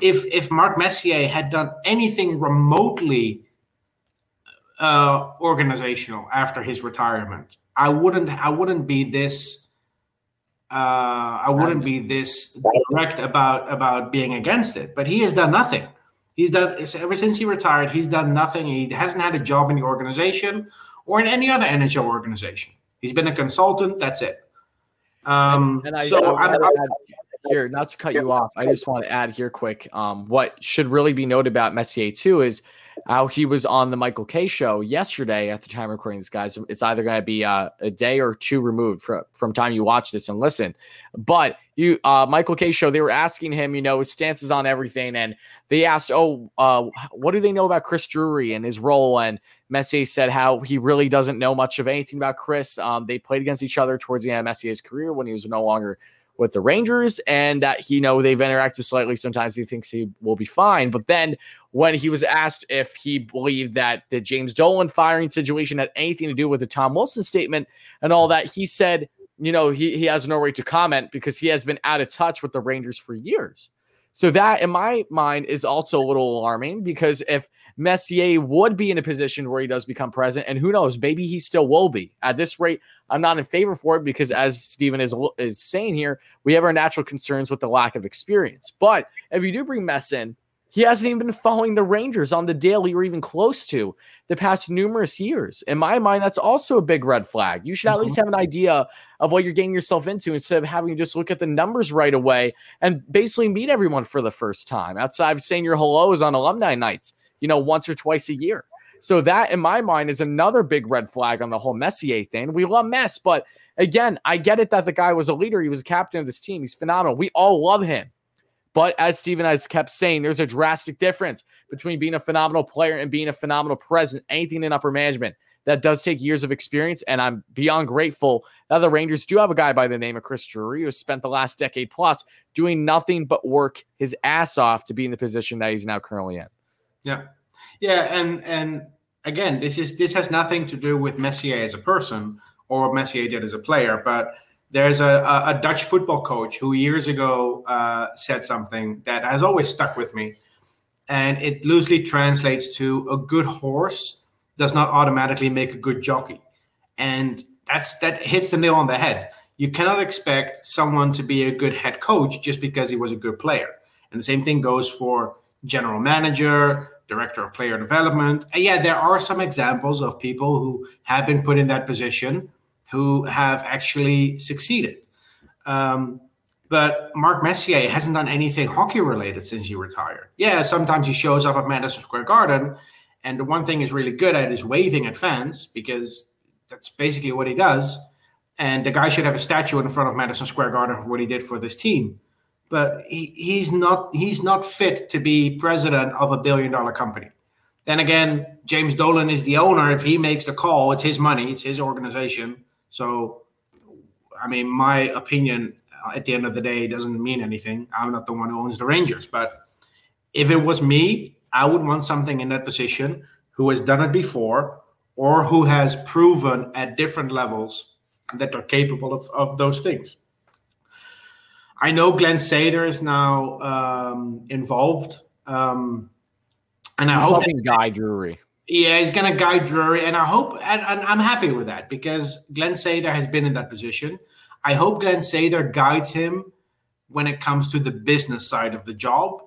If if Mark Messier had done anything remotely uh, organizational after his retirement, I wouldn't I wouldn't be this uh, I wouldn't be this direct about about being against it. But he has done nothing. He's done ever since he retired. He's done nothing. He hasn't had a job in the organization or in any other NHL organization. He's been a consultant. That's it. Um, and, and I, so I, I, here, not to cut you off, I just want to add here quick. Um, what should really be noted about Messier too is how he was on the Michael Kay show yesterday at the time recording this, guys. It's either going to be uh, a day or two removed from, from time you watch this and listen. But you, uh, Michael Kay show, they were asking him, you know, his stances on everything. And they asked, oh, uh, what do they know about Chris Drury and his role? And Messier said how he really doesn't know much of anything about Chris. Um, they played against each other towards the end of Messier's career when he was no longer with the Rangers, and that he you know they've interacted slightly. Sometimes he thinks he will be fine, but then when he was asked if he believed that the James Dolan firing situation had anything to do with the Tom Wilson statement and all that, he said, you know, he, he has no right to comment because he has been out of touch with the Rangers for years. So that, in my mind, is also a little alarming because if Messier would be in a position where he does become president, and who knows, maybe he still will be. At this rate, I'm not in favor for it because, as Stephen is is saying here, we have our natural concerns with the lack of experience. But if you do bring Mess in, he hasn't even been following the Rangers on the daily or even close to the past numerous years. In my mind, that's also a big red flag. You should at mm-hmm. least have an idea of what you're getting yourself into instead of having to just look at the numbers right away and basically meet everyone for the first time outside of saying your hellos on alumni nights, you know, once or twice a year. So that, in my mind, is another big red flag on the whole Messier thing. We love Mess, but again, I get it that the guy was a leader. He was a captain of this team. He's phenomenal. We all love him. But as Steven has kept saying, there's a drastic difference between being a phenomenal player and being a phenomenal president, anything in upper management. That does take years of experience, and I'm beyond grateful that the Rangers do have a guy by the name of Chris Drury who spent the last decade plus doing nothing but work his ass off to be in the position that he's now currently in. Yeah, yeah, and and again, this is this has nothing to do with Messier as a person or Messier did as a player, but there's a, a, Dutch football coach who years ago uh, said something that has always stuck with me. And it loosely translates to a good horse does not automatically make a good jockey. And that's that hits the nail on the head. You cannot expect someone to be a good head coach just because he was a good player. And the same thing goes for general manager, director of player development. And yeah, there are some examples of people who have been put in that position who have actually succeeded. Um, but Mark Messier hasn't done anything hockey related since he retired. Yeah, sometimes he shows up at Madison Square Garden, and the one thing he's really good at is waving at fans because that's basically what he does. And the guy should have a statue in front of Madison Square Garden for what he did for this team. But he, he's not he's not fit to be president of a billion dollar company. Then again, James Dolan is the owner. If he makes the call, it's his money, it's his organization. So, I mean, my opinion uh, at the end of the day doesn't mean anything. I'm not the one who owns the Rangers, but if it was me, I would want something in that position who has done it before or who has proven at different levels that they're capable of, of those things. I know Glenn Sather is now um, involved, um, and I He's hope helping Guy Drury. Yeah, he's going to guide Drury, and I hope, and, and, I'm happy with that because Glenn Sather has been in that position. I hope Glenn Sather guides him when it comes to the business side of the job.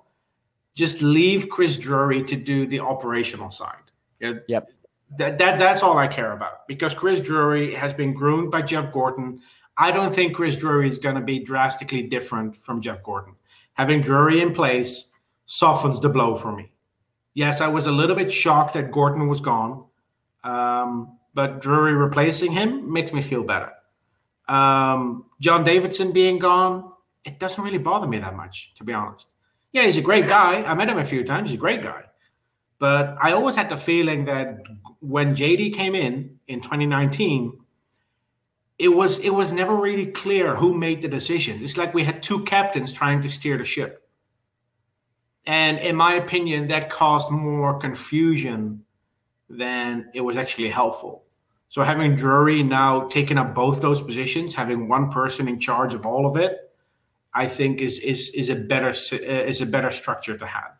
Just leave Chris Drury to do the operational side. Yeah, yep. That, that that's all I care about because Chris Drury has been groomed by Jeff Gorton. I don't think Chris Drury is going to be drastically different from Jeff Gorton. Having Drury in place softens the blow for me yes, I was a little bit shocked that Gorton was gone, um, but Drury replacing him makes me feel better. Um, John Davidson being gone, it doesn't really bother me that much, to be honest. Yeah, he's a great guy. I met him a few times. He's a great guy. But I always had the feeling that when JD came in in 2019, it was it was never really clear who made the decision. It's like we had two captains trying to steer the ship. And in my opinion, that caused more confusion than it was actually helpful. So having Drury now taking up both those positions, having one person in charge of all of it, I think is is is a better is a better structure to have.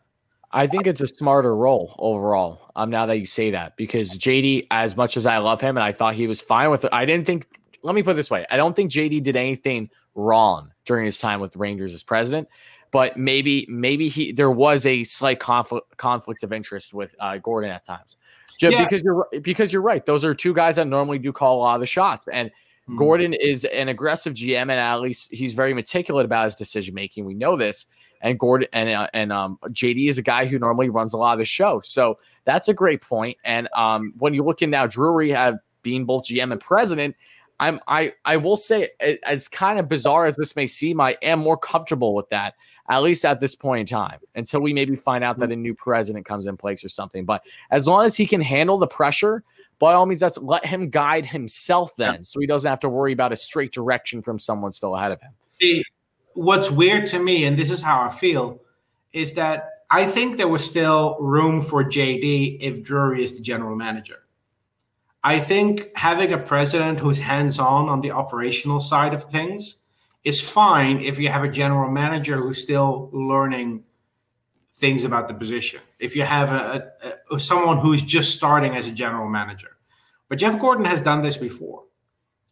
I think it's a smarter role overall. Um, now that you say that, because JD, as much as I love him and I thought he was fine with it, I didn't think. Let me put it this way: I don't think JD did anything wrong during his time with the Rangers as president but maybe maybe he there was a slight conflict conflict of interest with uh, Gorton at times. Just yeah. because you're because you're right. Those are two guys that normally do call a lot of the shots, and mm-hmm. Gorton is an aggressive GM, and at least he's very meticulous about his decision making. We know this, and Gorton and uh, and um, JD is a guy who normally runs a lot of the show. So that's a great point. And um, when you look in now, Drury have being both GM and president. I'm I I will say as kind of bizarre as this may seem, I am more comfortable with that at least at this point in time, until we maybe find out that mm. a new president comes in place or something. But as long as he can handle the pressure, by all means, that's let him guide himself then, so he doesn't have to worry about a straight direction from someone still ahead of him. See, what's weird to me, and this is how I feel, is that I think there was still room for JD if Drury is the general manager. I think having a president who's hands on on the operational side of things is fine if you have a general manager who's still learning things about the position. If you have a, a, a, someone who's just starting as a general manager, but Jeff Gorton has done this before.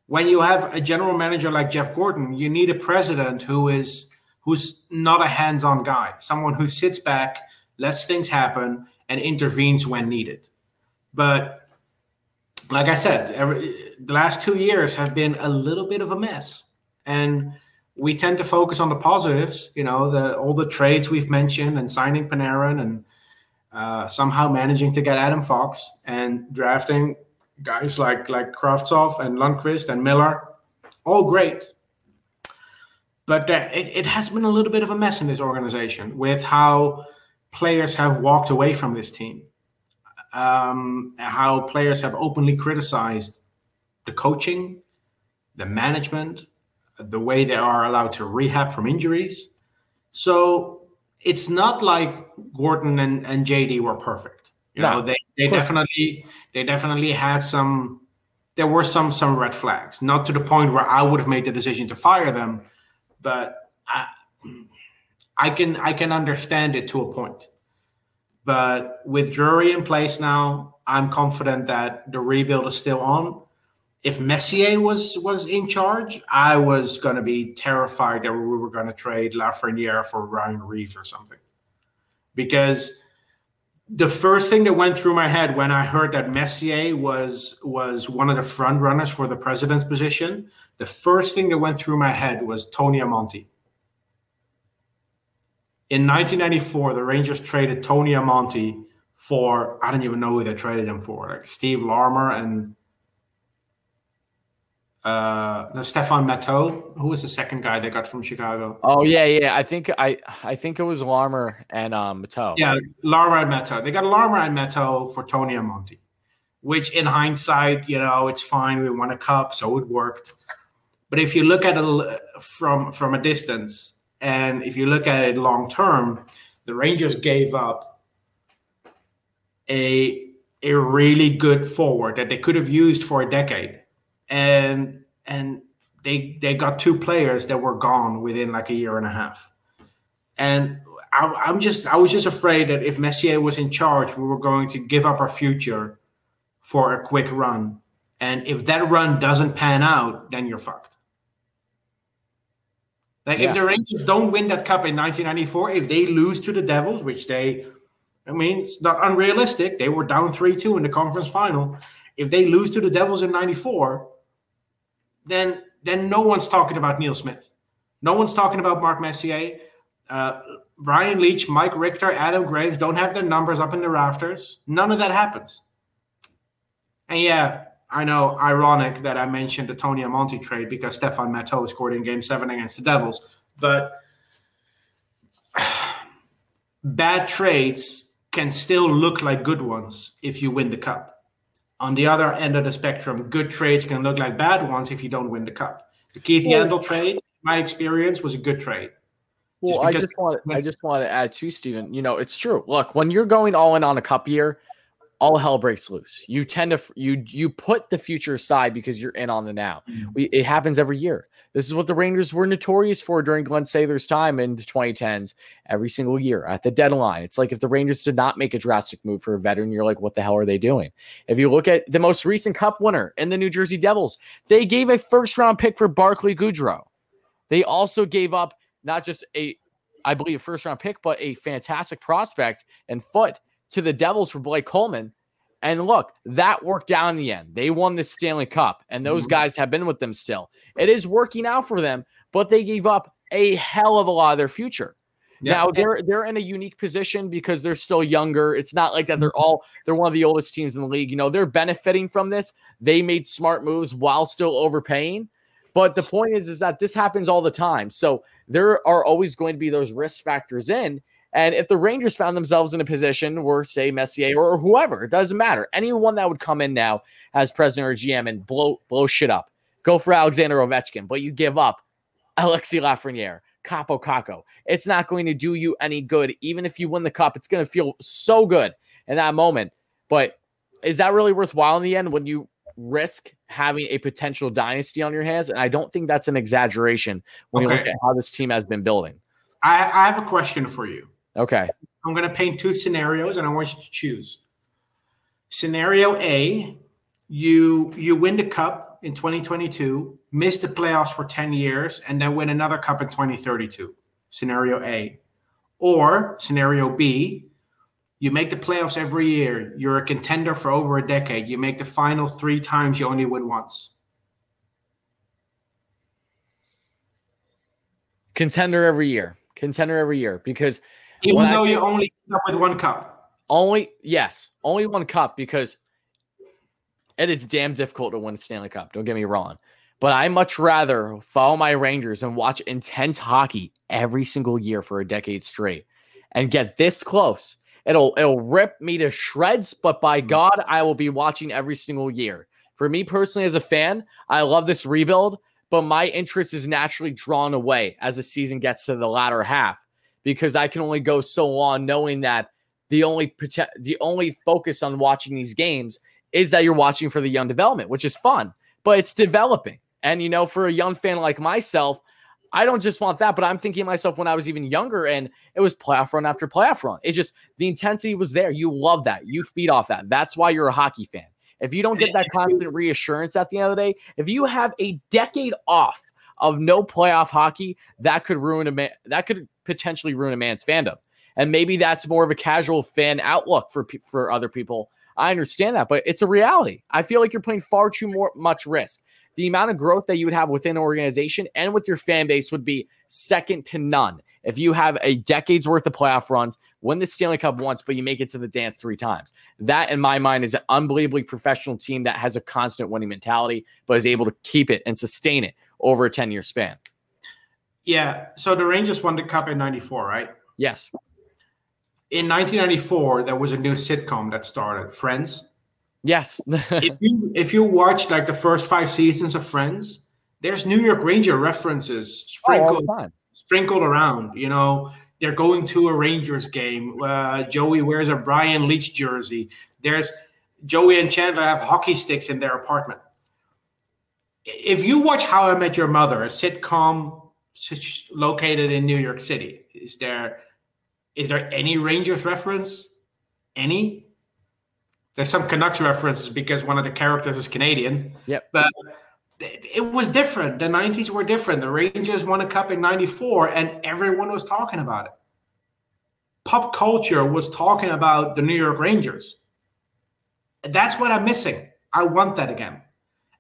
When you have a general manager like Jeff Gorton, you need a president who is who's not a hands-on guy, someone who sits back, lets things happen, and intervenes when needed. But like I said, every, the last two years have been a little bit of a mess, and we tend to focus on the positives. You know, the all the trades we've mentioned, and signing Panarin, and uh, somehow managing to get Adam Fox, and drafting guys like like Kravtsov and Lundkvist and Miller, all great. But uh, it, it has been a little bit of a mess in this organization with how players have walked away from this team, um, how players have openly criticized the coaching, the management, the way they are allowed to rehab from injuries. So it's not like Gorton and, and JD were perfect. You no, know, they, they definitely they definitely had some there were some some red flags. Not to the point where I would have made the decision to fire them, but I I can I can understand it to a point. But with Drury in place now, I'm confident that the rebuild is still on. If Messier was was in charge, I was going to be terrified that we were going to trade Lafreniere for Ryan Reaves or something, because the first thing that went through my head when I heard that Messier was was one of the front runners for the president's position, the first thing that went through my head was Tony Amonte. In 1994, the Rangers traded Tony Amonte for I don't even know who they traded him for, like Steve Larmer and uh, no, Stefan Matteau. Who was the second guy they got from Chicago? Oh yeah, yeah. I think I I think it was Larmer and um, Matteau. Yeah, Larmer and Matteau. They got Larmer and Matteau for Tony Amonte, which in hindsight, you know, it's fine. We won a cup, so it worked. But if you look at it from from a distance, and if you look at it long term, the Rangers gave up a a really good forward that they could have used for a decade and and they they got two players that were gone within like a year and a half. And I, am just I was just afraid that if Messier was in charge, we were going to give up our future for a quick run. And if that run doesn't pan out, then you're fucked. Like yeah. if the Rangers don't win that cup in 1994, if they lose to the Devils, which they, I mean, it's not unrealistic. They were down 3 2 in the conference final. If they lose to the Devils in 94, then then no one's talking about Neil Smith. No one's talking about Mark Messier. Uh, Brian Leetch, Mike Richter, Adam Graves don't have their numbers up in the rafters. None of that happens. And yeah, I know, ironic that I mentioned the Tony Amonte trade because Stefan Matteau scored in game seven against the Devils. But bad trades can still look like good ones if you win the cup. On the other end of the spectrum, good trades can look like bad ones if you don't win the cup. The Keith well, Yandle trade, my experience, was a good trade. Well, just I just want I just want to add to Stephen. You know, it's true. Look, when you're going all in on a cup year, all hell breaks loose. You tend to you you put the future aside because you're in on the now. Mm-hmm. We, it happens every year. This is what the Rangers were notorious for during Glenn Sather's time in the 2010s. Every single year at the deadline, it's like if the Rangers did not make a drastic move for a veteran, you're like, what the hell are they doing? If you look at the most recent Cup winner in the New Jersey Devils, they gave a first round pick for Barclay Goodrow. They also gave up not just a, I believe, a first round pick, but a fantastic prospect and foot to the Devils for Blake Coleman. And look, that worked out in the end. They won the Stanley Cup, and those mm-hmm. guys have been with them still. It is working out for them, but they gave up a hell of a lot of their future. Yeah. Now they're they're in a unique position because they're still younger. It's not like that they're mm-hmm. all they're one of the oldest teams in the league. You know, they're benefiting from this. They made smart moves while still overpaying. But the point is, is that this happens all the time. So there are always going to be those risk factors in. And if the Rangers found themselves in a position where, say, Messier or whoever, it doesn't matter, anyone that would come in now as president or GM and blow blow shit up, go for Alexander Ovechkin, but you give up Alexi Lafreniere, Kaapo Kakko. It's not going to do you any good. Even if you win the cup, it's going to feel so good in that moment. But is that really worthwhile in the end when you risk having a potential dynasty on your hands, and I don't think that's an exaggeration when you look at how this team has been building. I, I have a question for you. Okay. I'm going to paint two scenarios, and I want you to choose. Scenario A: you you win the cup in 2022, miss the playoffs for 10 years, and then win another cup in 2032. Scenario A, or scenario B: you make the playoffs every year. You're a contender for over a decade. You make the final three times. You only win once. Contender every year. Contender every year because Even When though you only up with one cup. only yes, only one cup because it is damn difficult to win a Stanley Cup. Don't get me wrong. But I much rather follow my Rangers and watch intense hockey every single year for a decade straight and get this close. It'll it'll rip me to shreds, but by hmm. God, I will be watching every single year. For me personally, as a fan, I love this rebuild, but my interest is naturally drawn away as the season gets to the latter half because I can only go so long knowing that the only prote- the only focus on watching these games is that you're watching for the young development, which is fun, but it's developing. And you know, for a young fan like myself, I don't just want that, but I'm thinking of myself when I was even younger and it was playoff run after playoff run. It's just the intensity was there. You love that. You feed off that. That's why you're a hockey fan. If you don't get that constant reassurance at the end of the day, if you have a decade off of no playoff hockey, that could ruin a man. That could potentially ruin a man's fandom. And maybe that's more of a casual fan outlook for for other people. I understand that, but it's a reality. I feel like you're playing far too more much risk. The amount of growth that you would have within an organization and with your fan base would be second to none. If you have a decade's worth of playoff runs, win the Stanley Cup once, but you make it to the dance three times. That, in my mind, is an unbelievably professional team that has a constant winning mentality, but is able to keep it and sustain it over a 10 year span. Yeah. So the Rangers won the cup in '94, right? Yes. In 1994, there was a new sitcom that started, Friends. Yes. if you if you watch like the first five seasons of Friends, there's New York Ranger references Oh, sprinkled time. sprinkled around. You know, they're going to a Rangers game. Uh, Joey wears a Brian Leetch jersey. There's Joey and Chandler have hockey sticks in their apartment. If you watch How I Met Your Mother, a sitcom located in New York City, is there is there any Rangers reference? Any? There's some Canucks references because one of the characters is Canadian. Yep. But it it was different. The 90s were different. The Rangers won a cup in 94 and everyone was talking about it. Pop culture was talking about the New York Rangers. That's what I'm missing. I want that again.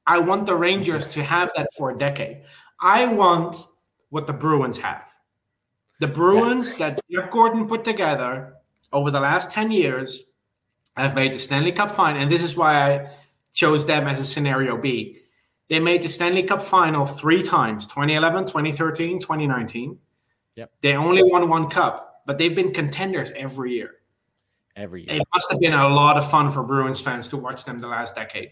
I want the Rangers to have that for a decade. I want what the Bruins have. The Bruins that Jeff Gorton put together over the last 10 years have made the Stanley Cup final. And this is why I chose them as a scenario B. They made the Stanley Cup final three times 2011, 2013, 2019. Yep. They only won one cup, but they've been contenders every year. Every year. It must have been a lot of fun for Bruins fans to watch them the last decade.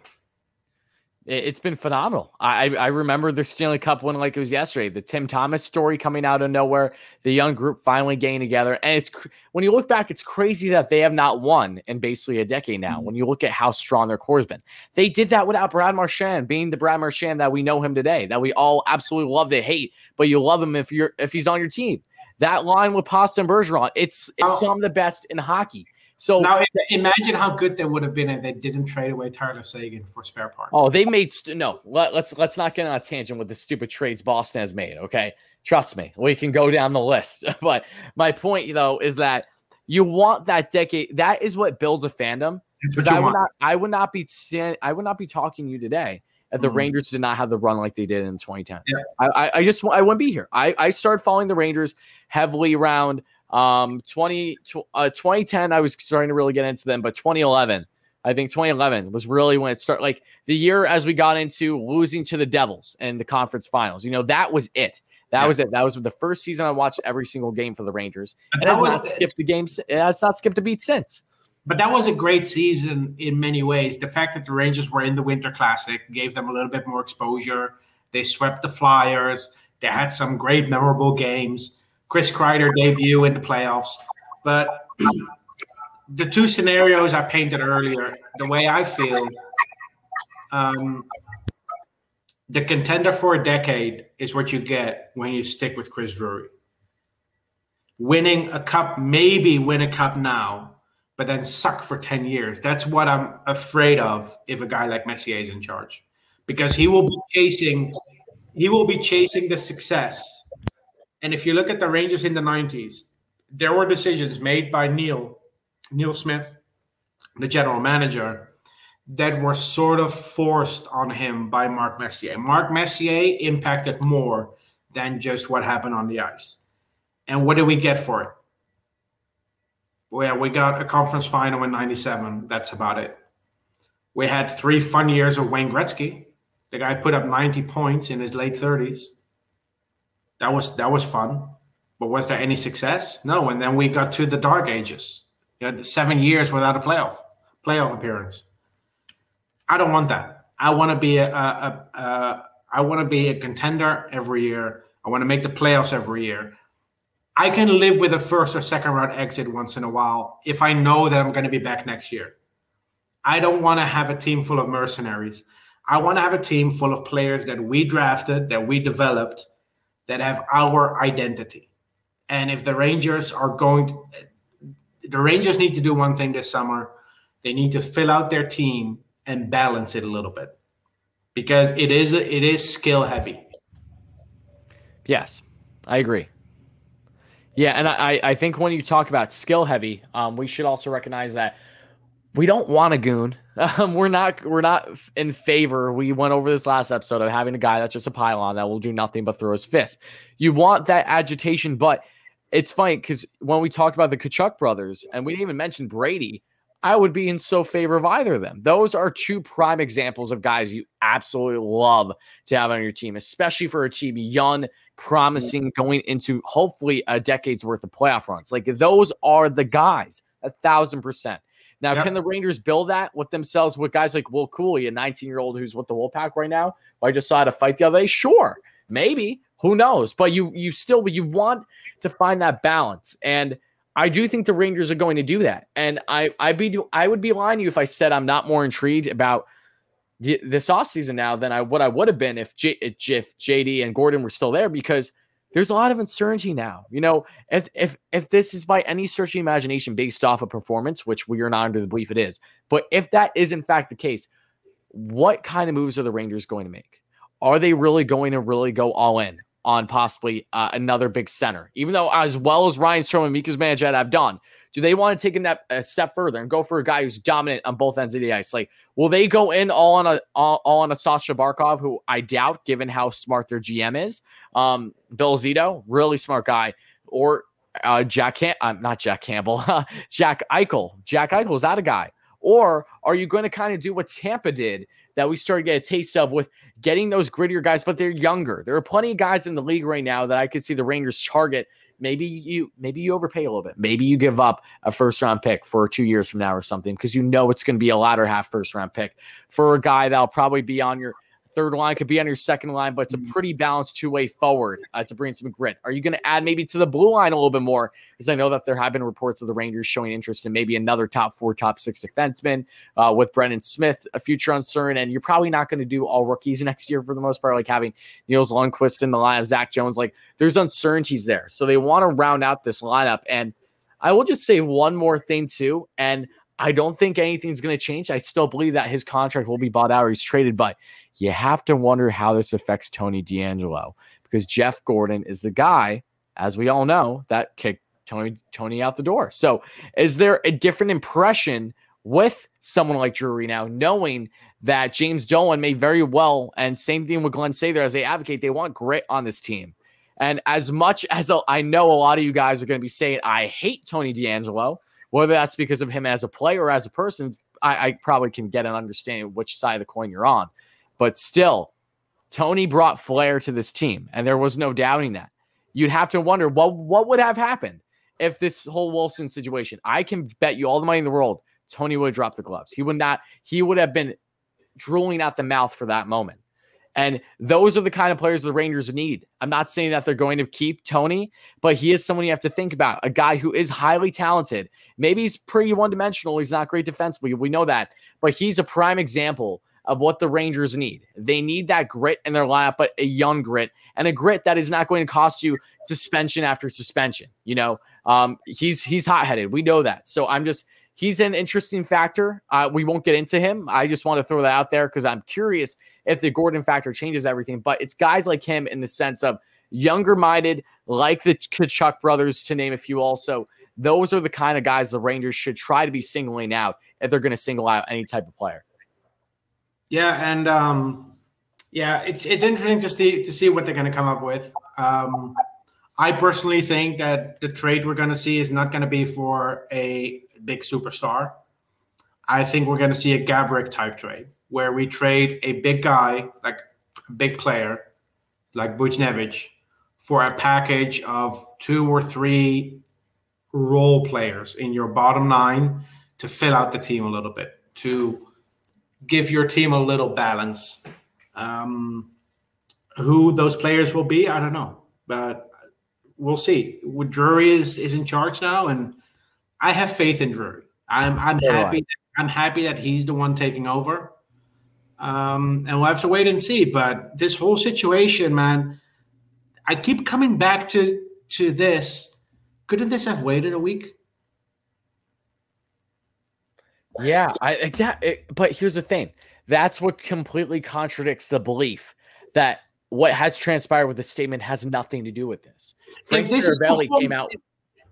It- It's been phenomenal. I I remember the Stanley Cup win like it was yesterday. The Tim Thomas story coming out of nowhere, the young group finally getting together, and it's cr- when you look back, it's crazy that they have not won in basically a decade now. Mm-hmm. When you look at how strong their core has been, they did that without Brad Marchand being the Brad Marchand that we know him today, that we all absolutely love to hate, but you love him if you're if he's on your team. That line with Pasta and Bergeron, it's, it's some of the best in hockey. So Now, imagine how good they would have been if they didn't trade away Tyler Seguin for spare parts. Oh, they made st- no. Let, let's let's not get on a tangent with the stupid trades Boston has made. Okay, trust me, we can go down the list. But my point though is that you want that decade. That is what builds a fandom. Because I would want. not, I would not be stand, I would not be talking to you today if the Mhm. Rangers did not have the run like they did in 2010. Yeah. I, I, I just, I wouldn't be here. I, I started following the Rangers heavily around um 20, tw- uh, 2010. I was starting to really get into them, but 2011, I think 2011 was really when it started. Like the year as we got into losing to the Devils and the conference finals. You know, that was it. That Yeah. was it. That was the first season I watched every single game for the Rangers. But It has not skipped a game. It has not skipped a beat since. But that was a great season in many ways. The fact that the Rangers were in the Winter Classic gave them a little bit more exposure. They swept the Flyers. They had some great, memorable games. Chris Kreider debut in the playoffs. But the two scenarios I painted earlier, the way I feel, um, the contender for a decade is what you get when you stick with Chris Drury. Winning a cup, maybe win a cup now, but then suck for 10 years. That's what I'm afraid of if a guy like Messier is in charge. Because he will be chasing he will be chasing the success. And if you look at the Rangers in the 90s, there were decisions made by Neil, Neil Smith, the general manager, that were sort of forced on him by Mark Messier. Mark Messier impacted more than just what happened on the ice. And what did we get for it? Well, we got a conference final in 97. That's about it. We had three fun years of Wayne Gretzky. The guy put up 90 points in his late 30s. That was that was fun. But was there any success? No. And then we got to the dark ages. You had seven years without a playoff playoff appearance. I don't want that. I want to be a, a, a, a I want to be a contender every year. I want to make the playoffs every year. I can live with a first or second round exit once in a while if I know that I'm going to be back next year. I don't want to have a team full of mercenaries. I want to have a team full of players that we drafted, that we developed, that have our identity. And if the Rangers are going, to, the Rangers need to do one thing this summer. They need to fill out their team and balance it a little bit because it is it is skill heavy. Yes, I agree. Yeah, and I, I think when you talk about skill heavy, um, we should also recognize that we don't want a goon. Um, we're not we're not in favor. We went over this last episode of having a guy that's just a pylon that will do nothing but throw his fist. You want that agitation, but it's funny because when we talked about the Tkachuk brothers, and we didn't even mention Brady, I would be in so favor of either of them. Those are two prime examples of guys you absolutely love to have on your team, especially for a team young, promising, going into hopefully a decade's worth of playoff runs. Like those are the guys, a thousand percent. Now, yep. can the Rangers build that with themselves with guys like Will Cuylle, a 19 year old who's with the Wolfpack right now? I just saw how to fight the other day. Sure, maybe. Who knows? But you you still you want to find that balance. And I do think the Rangers are going to do that. And I I be I would be lying to you if I said I'm not more intrigued about this offseason now than I what I would have been if, J, if JD and Gorton were still there because there's a lot of uncertainty now. You know, if if if this is by any stretch of imagination based off of performance, which we are not under the belief it is, but if that is in fact the case, what kind of moves are the Rangers going to make? Are they really going to really go all in on possibly uh, another big center? Even though, as well as Ryan Strome and Mika Zibanejad have done, do they want to take a, a step further and go for a guy who's dominant on both ends of the ice? Like, will they go in all on a all, all on a Sasha Barkov, who I doubt, given how smart their GM is? Um, Bill Zito, really smart guy, or uh, Jack, Cam- uh, not Jack Campbell, Jack Eichel. Jack Eichel is that a guy? Or are you going to kind of do what Tampa did that we started to get a taste of with getting those grittier guys, but they're younger. There are plenty of guys in the league right now that I could see the Rangers target maybe you maybe you overpay a little bit. Maybe you give up a first round pick for two years from now or something because you know it's going to be a latter half first round pick for a guy that'll probably be on your third line, could be on your second line, but it's a mm-hmm. pretty balanced two way forward uh, to bring some grit. Are you going to add maybe to the blue line a little bit more? Because I know that there have been reports of the Rangers showing interest in maybe another top four, top six defenseman uh, with Brendan Smith, a future uncertain. And you're probably not going to do all rookies next year for the most part, like having Nils Lundkvist in the line of Zach Jones. Like there's uncertainties there. So they want to round out this lineup. And I will just say one more thing too. And I don't think anything's going to change. I still believe that his contract will be bought out or he's traded, but you have to wonder how this affects Tony DeAngelo because Jeff Gorton is the guy, as we all know, that kicked Tony Tony out the door. So, is there a different impression with someone like Drury now, knowing that James Dolan may very well, and same thing with Glenn Sather as they advocate, they want grit on this team. And as much as I know a lot of you guys are going to be saying, I hate Tony DeAngelo, whether that's because of him as a player or as a person, I, I probably can get an understanding which side of the coin you're on. But still, Tony brought flair to this team, and there was no doubting that. You'd have to wonder what what would have happened if this whole Wilson situation. I can bet you all the money in the world, Tony would have dropped the gloves. He would not. He would have been drooling out the mouth for that moment. And those are the kind of players the Rangers need. I'm not saying that they're going to keep Tony, but he is someone you have to think about. A guy who is highly talented. Maybe he's pretty one dimensional. He's not great defensively. We know that. But he's a prime example of what the Rangers need. They need that grit in their lineup, but a young grit and a grit that is not going to cost you suspension after suspension. You know, um, he's he's hot headed. We know that. So I'm just he's an interesting factor. Uh, we won't get into him. I just want to throw that out there because I'm curious if the Gorton factor changes everything. But it's guys like him in the sense of younger minded, like the Tkachuk brothers, to name a few. Also, those are the kind of guys the Rangers should try to be singling out if they're going to single out any type of player. Yeah, and um, yeah, it's it's interesting to see to see what they're going to come up with. Um, I personally think that the trade we're going to see is not going to be for a big superstar. I think we're going to see a Gaborik type trade where we trade a big guy, like a big player, like Buchnevich, for a package of two or three role players in your bottom nine to fill out the team a little bit, to give your team a little balance. Um, who those players will be, I don't know, but we'll see. Drury is is in charge now, and I have faith in Drury. I'm I'm happy. I'm happy that he's the one taking over. Um, and we'll have to wait and see. But this whole situation, man, I keep coming back to to this. Couldn't this have waited a week? Yeah, I exactly. But here's the thing: that's what completely contradicts the belief that what has transpired with the statement has nothing to do with this. Frank Seravalli came out.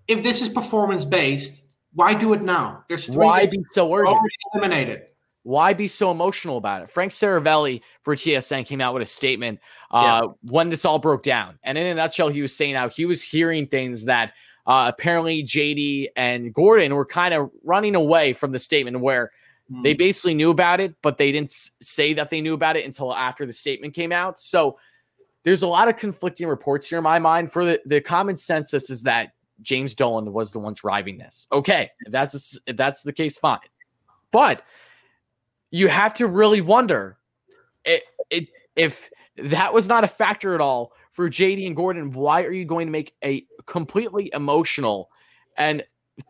If this is performance based, why do it now? There's three why be so urgent? Eliminated. Why be so emotional about it? Frank Seravalli for TSN came out with a statement uh, yeah. when this all broke down, and in a nutshell, he was saying how he was hearing things that uh, apparently JD and Gorton were kind of running away from the statement where mm. they basically knew about it, but they didn't say that they knew about it until after the statement came out. So there's a lot of conflicting reports here in my mind. For the, the common census is that James Dolan was the one driving this. Okay, if that's a, if that's the case, fine. But you have to really wonder it, it, if that was not a factor at all for JD and Gorton. Why are you going to make a completely emotional and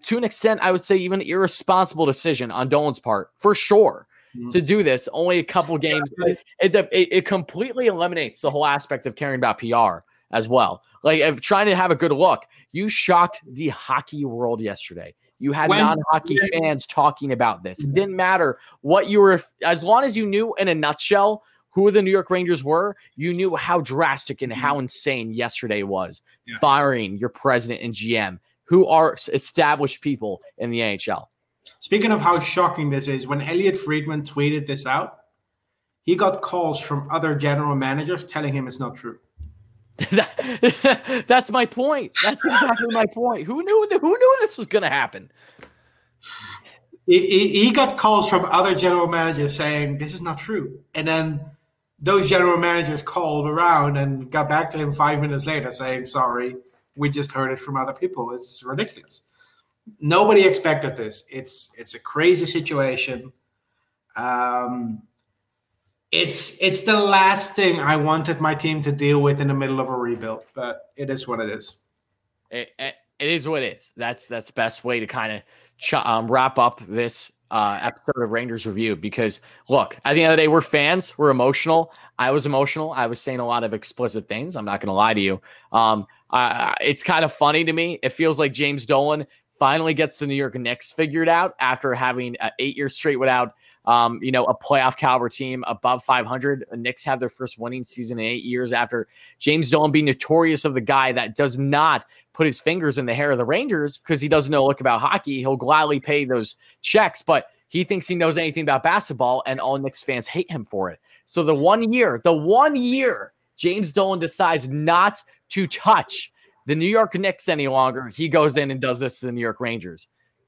to an extent, I would say even irresponsible decision on Dolan's part for sure mm-hmm. to do this. Only a couple games. It, it, it, completely eliminates the whole aspect of caring about PR as well. Like of trying to have a good look. You shocked the hockey world yesterday. You had when, non-hockey when, fans talking about this. It mm-hmm. didn't matter what you were, as long as you knew in a nutshell who the New York Rangers were, you knew how drastic and how mm-hmm. insane yesterday was. Yeah. Firing your president and GM, who are established people in the NHL. Speaking of how shocking this is, when Elliotte Friedman tweeted this out, he got calls from other general managers telling him it's not true. That's my point. That's exactly my point. Who knew? Who knew this was going to happen? He, he, got calls from other general managers saying this is not true, and then those general managers called around and got back to him five minutes later saying, "Sorry, we just heard it from other people. It's ridiculous." nobody expected this. It's it's a crazy situation. Um, it's it's the last thing I wanted my team to deal with in the middle of a rebuild, but it is what it is. It, it, it is what it is. That's that's best way to kind of ch- um, wrap up this uh, episode of Rangers Review because look, at the end of the day, we're fans, we're emotional. I was emotional. I was saying a lot of explicit things. I'm not going to lie to you. Um, it's kind of funny to me. It feels like James Dolan finally gets the New York Knicks figured out after having eight years straight without, um, you know, a playoff caliber team above 500. The Knicks have their first winning season in eight years after James Dolan being notorious of the guy that does not put his fingers in the hair of the Rangers because he doesn't know a look about hockey. He'll gladly pay those checks, but he thinks he knows anything about basketball, and all Knicks fans hate him for it. So the one year, the one year James Dolan decides not to touch the New York Knicks any longer. He goes in and does this to the New York Rangers.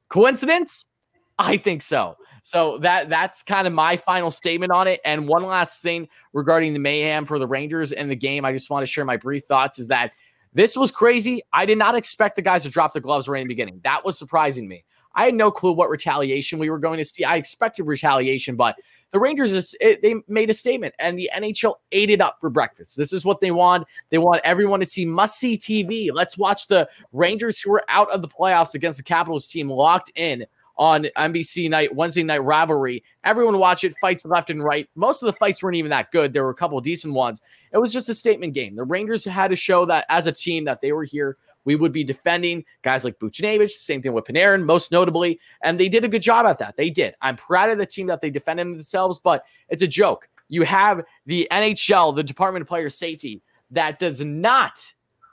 Coincidence? I think so. So that that's kind of my final statement on it. And one last thing regarding the mayhem for the Rangers and the game, I just want to share my brief thoughts is that this was crazy. I did not expect the guys to drop the gloves right in the beginning. That was surprising me. I had no clue what retaliation we were going to see. I expected retaliation, but the Rangers it, they made a statement, and the NHL ate it up for breakfast. This is what they want. They want everyone to see must see TV. Let's watch the Rangers who are out of the playoffs against the Capitals team locked in on NBC night, Wednesday night rivalry. Everyone watch it, fights left and right. Most of the fights weren't even that good. There were a couple decent ones. It was just a statement game. The Rangers had to show that as a team that they were here. We would be defending guys like Buchnevich, same thing with Panarin, most notably. And they did a good job at that. They did. I'm proud of the team that they defended themselves, but it's a joke. You have the NHL, the Department of Player Safety, that does not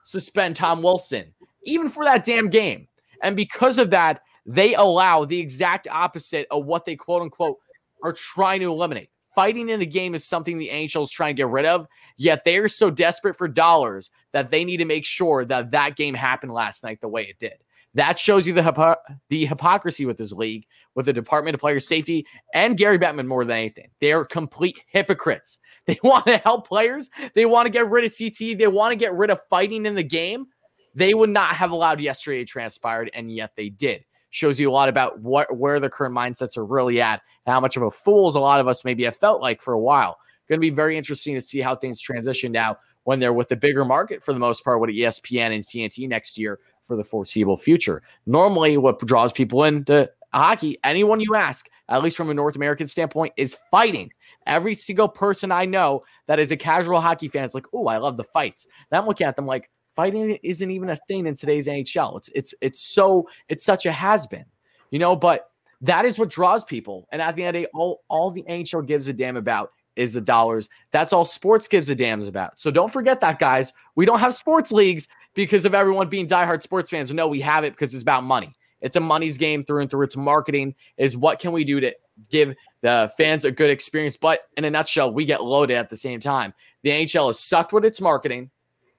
suspend Tom Wilson, even for that damn game. And because of that, they allow the exact opposite of what they quote unquote are trying to eliminate. Fighting in the game is something the NHL is trying to get rid of, yet they are so desperate for dollars that they need to make sure that that game happened last night the way it did. That shows you the hypo- the hypocrisy with this league, with the Department of Player Safety and Gary Bettman more than anything. They are complete hypocrites. They want to help players. They want to get rid of CT. They want to get rid of fighting in the game. They would not have allowed yesterday to transpire, and yet they did. Shows you a lot about what where the current mindsets are really at, and how much of a fools a lot of us maybe have felt like for a while. Going to be very interesting to see how things transition now when they're with the bigger market for the most part with ESPN and TNT next year for the foreseeable future. Normally, what draws people into hockey, anyone you ask, at least from a North American standpoint, is fighting. Every single person I know that is a casual hockey fan is like, oh, I love the fights. And I'm looking at them like, fighting isn't even a thing in today's NHL. It's it's it's so it's such a has been, you know. But that is what draws people. And at the end of the day, all all the NHL gives a damn about is the dollars. That's all sports gives a damn about. So don't forget that, guys. We don't have sports leagues because of everyone being diehard sports fans. No, we have it because it's about money. It's a money's game through and through. It's marketing. Is what can we do to give the fans a good experience? But in a nutshell, we get loaded at the same time. The NHL has sucked with its marketing.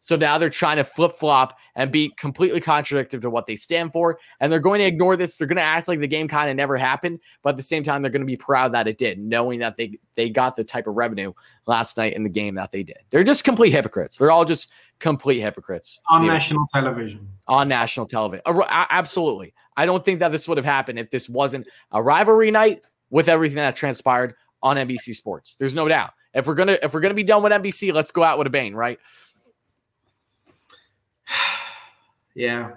So now they're trying to flip flop and be completely contradictory to what they stand for. And they're going to ignore this. They're going to act like the game kind of never happened. But at the same time, they're going to be proud that it did, knowing that they, they got the type of revenue last night in the game that they did. They're just complete hypocrites. They're all just complete hypocrites. On Steven. national television. On national television. Absolutely. I don't think that this would have happened if this wasn't a rivalry night with everything that transpired on NBC Sports. There's no doubt. If we're gonna if we're gonna be done with NBC, let's go out with a bang, right? Yeah.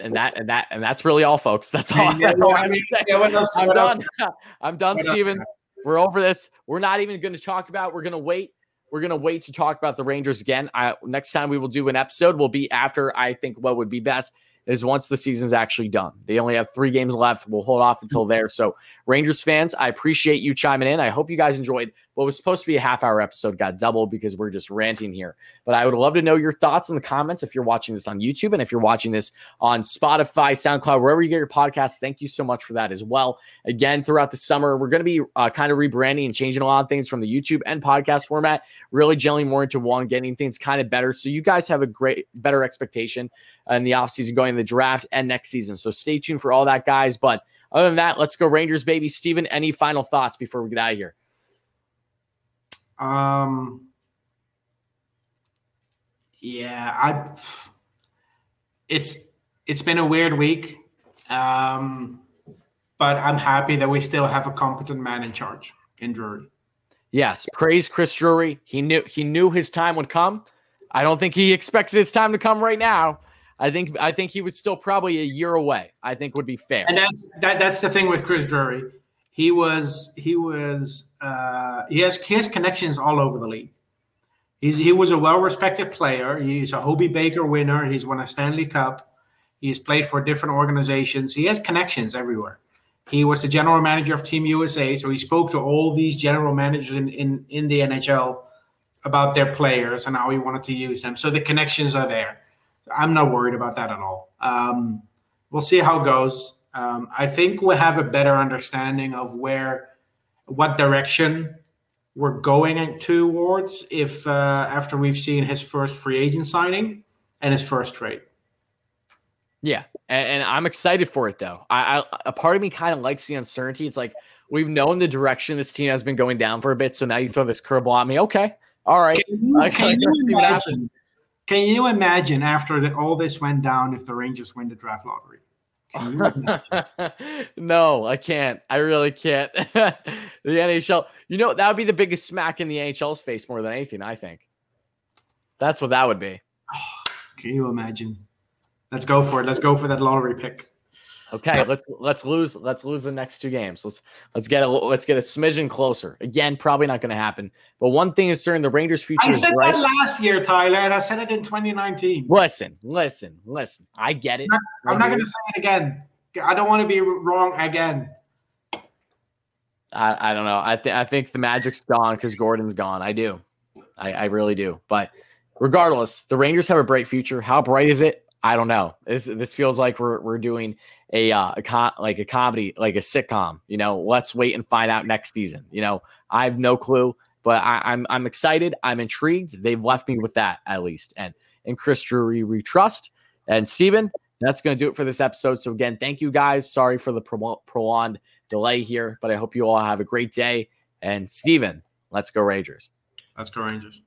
And that and that and that's really all, folks. That's all. Yeah, that's all I'm, mean, yeah, else- I'm done. I'm done, Steven. We're over this. We're not even going to talk about. We're going to wait. We're going to wait to talk about the Rangers again. I, next time we will do an episode will be after I think what would be best is once the season's actually done. They only have three games left. We'll hold off until there. So, Rangers fans, I appreciate you chiming in. I hope you guys enjoyed what was supposed to be a half hour episode, got doubled because we're just ranting here. But I would love to know your thoughts in the comments if you're watching this on YouTube and if you're watching this on Spotify, SoundCloud, wherever you get your podcasts. Thank you so much for that as well. Again, throughout the summer, we're going to be uh, kind of rebranding and changing a lot of things from the YouTube and podcast format, really gelling more into one, getting things kind of better. So you guys have a great, better expectation in the offseason going in the draft and next season. So stay tuned for all that, guys. But other than that, let's go Rangers, baby. Steven, any final thoughts before we get out of here? Um. Yeah, I. It's it's been a weird week, um, but I'm happy that we still have a competent man in charge in Drury. Yes, praise Chris Drury. He knew he knew his time would come. I don't think he expected his time to come right now. I think I think he was still probably a year away. I think would be fair. And that's that. That's the thing with Chris Drury. He was he was uh, he has has connections all over the league. He's he was a well respected player. He's a Hobey Baker winner. He's won a Stanley Cup. He's played for different organizations. He has connections everywhere. He was the general manager of Team USA, so he spoke to all these general managers in, in, in the NHL about their players and how he wanted to use them. So the connections are there. I'm not worried about that at all. Um, we'll see how it goes. Um, I think we'll have a better understanding of where, what direction we're going towards if uh, after we've seen his first free agent signing and his first trade. Yeah, and, and I'm excited for it though. I, I a part of me kind of likes the uncertainty. It's like we've known the direction this team has been going down for a bit, so now you throw this curveball at me. Okay, all right. Can you, can you can see what happens. imagine? Can you imagine after the, all this went down if the Rangers win the draft lottery? No, I can't. I really can't. the NHL, you know, that would be the biggest smack in the NHL's face more than anything, I think. That's what that would be. Can you imagine? Let's go for it. Let's go for that lottery pick. Okay, let's let's lose let's lose the next two games. Let's let's get a let's get a smidgen closer. Again, probably not going to happen. But one thing is certain: the Rangers' future I said that last year, Tyler, and I said it in 2019. Listen, listen, listen. I get it. I'm I not going to say it again. I don't want to be wrong again. I, I don't know. I think I think the magic's gone because Gorton's gone. I do. I, I really do. But regardless, the Rangers have a bright future. How bright is it? I don't know. This this feels like we're we're doing a uh, a co- like a comedy, like a sitcom. You know, let's wait and find out next season. You know, I have no clue, but I, I'm I'm excited. I'm intrigued. They've left me with that at least. And and Chris Drury we trust. And Steven, that's going to do it for this episode. So again, thank you guys. Sorry for the pro- prolonged delay here, but I hope you all have a great day. And Steven, let's go Rangers. Let's go, Rangers.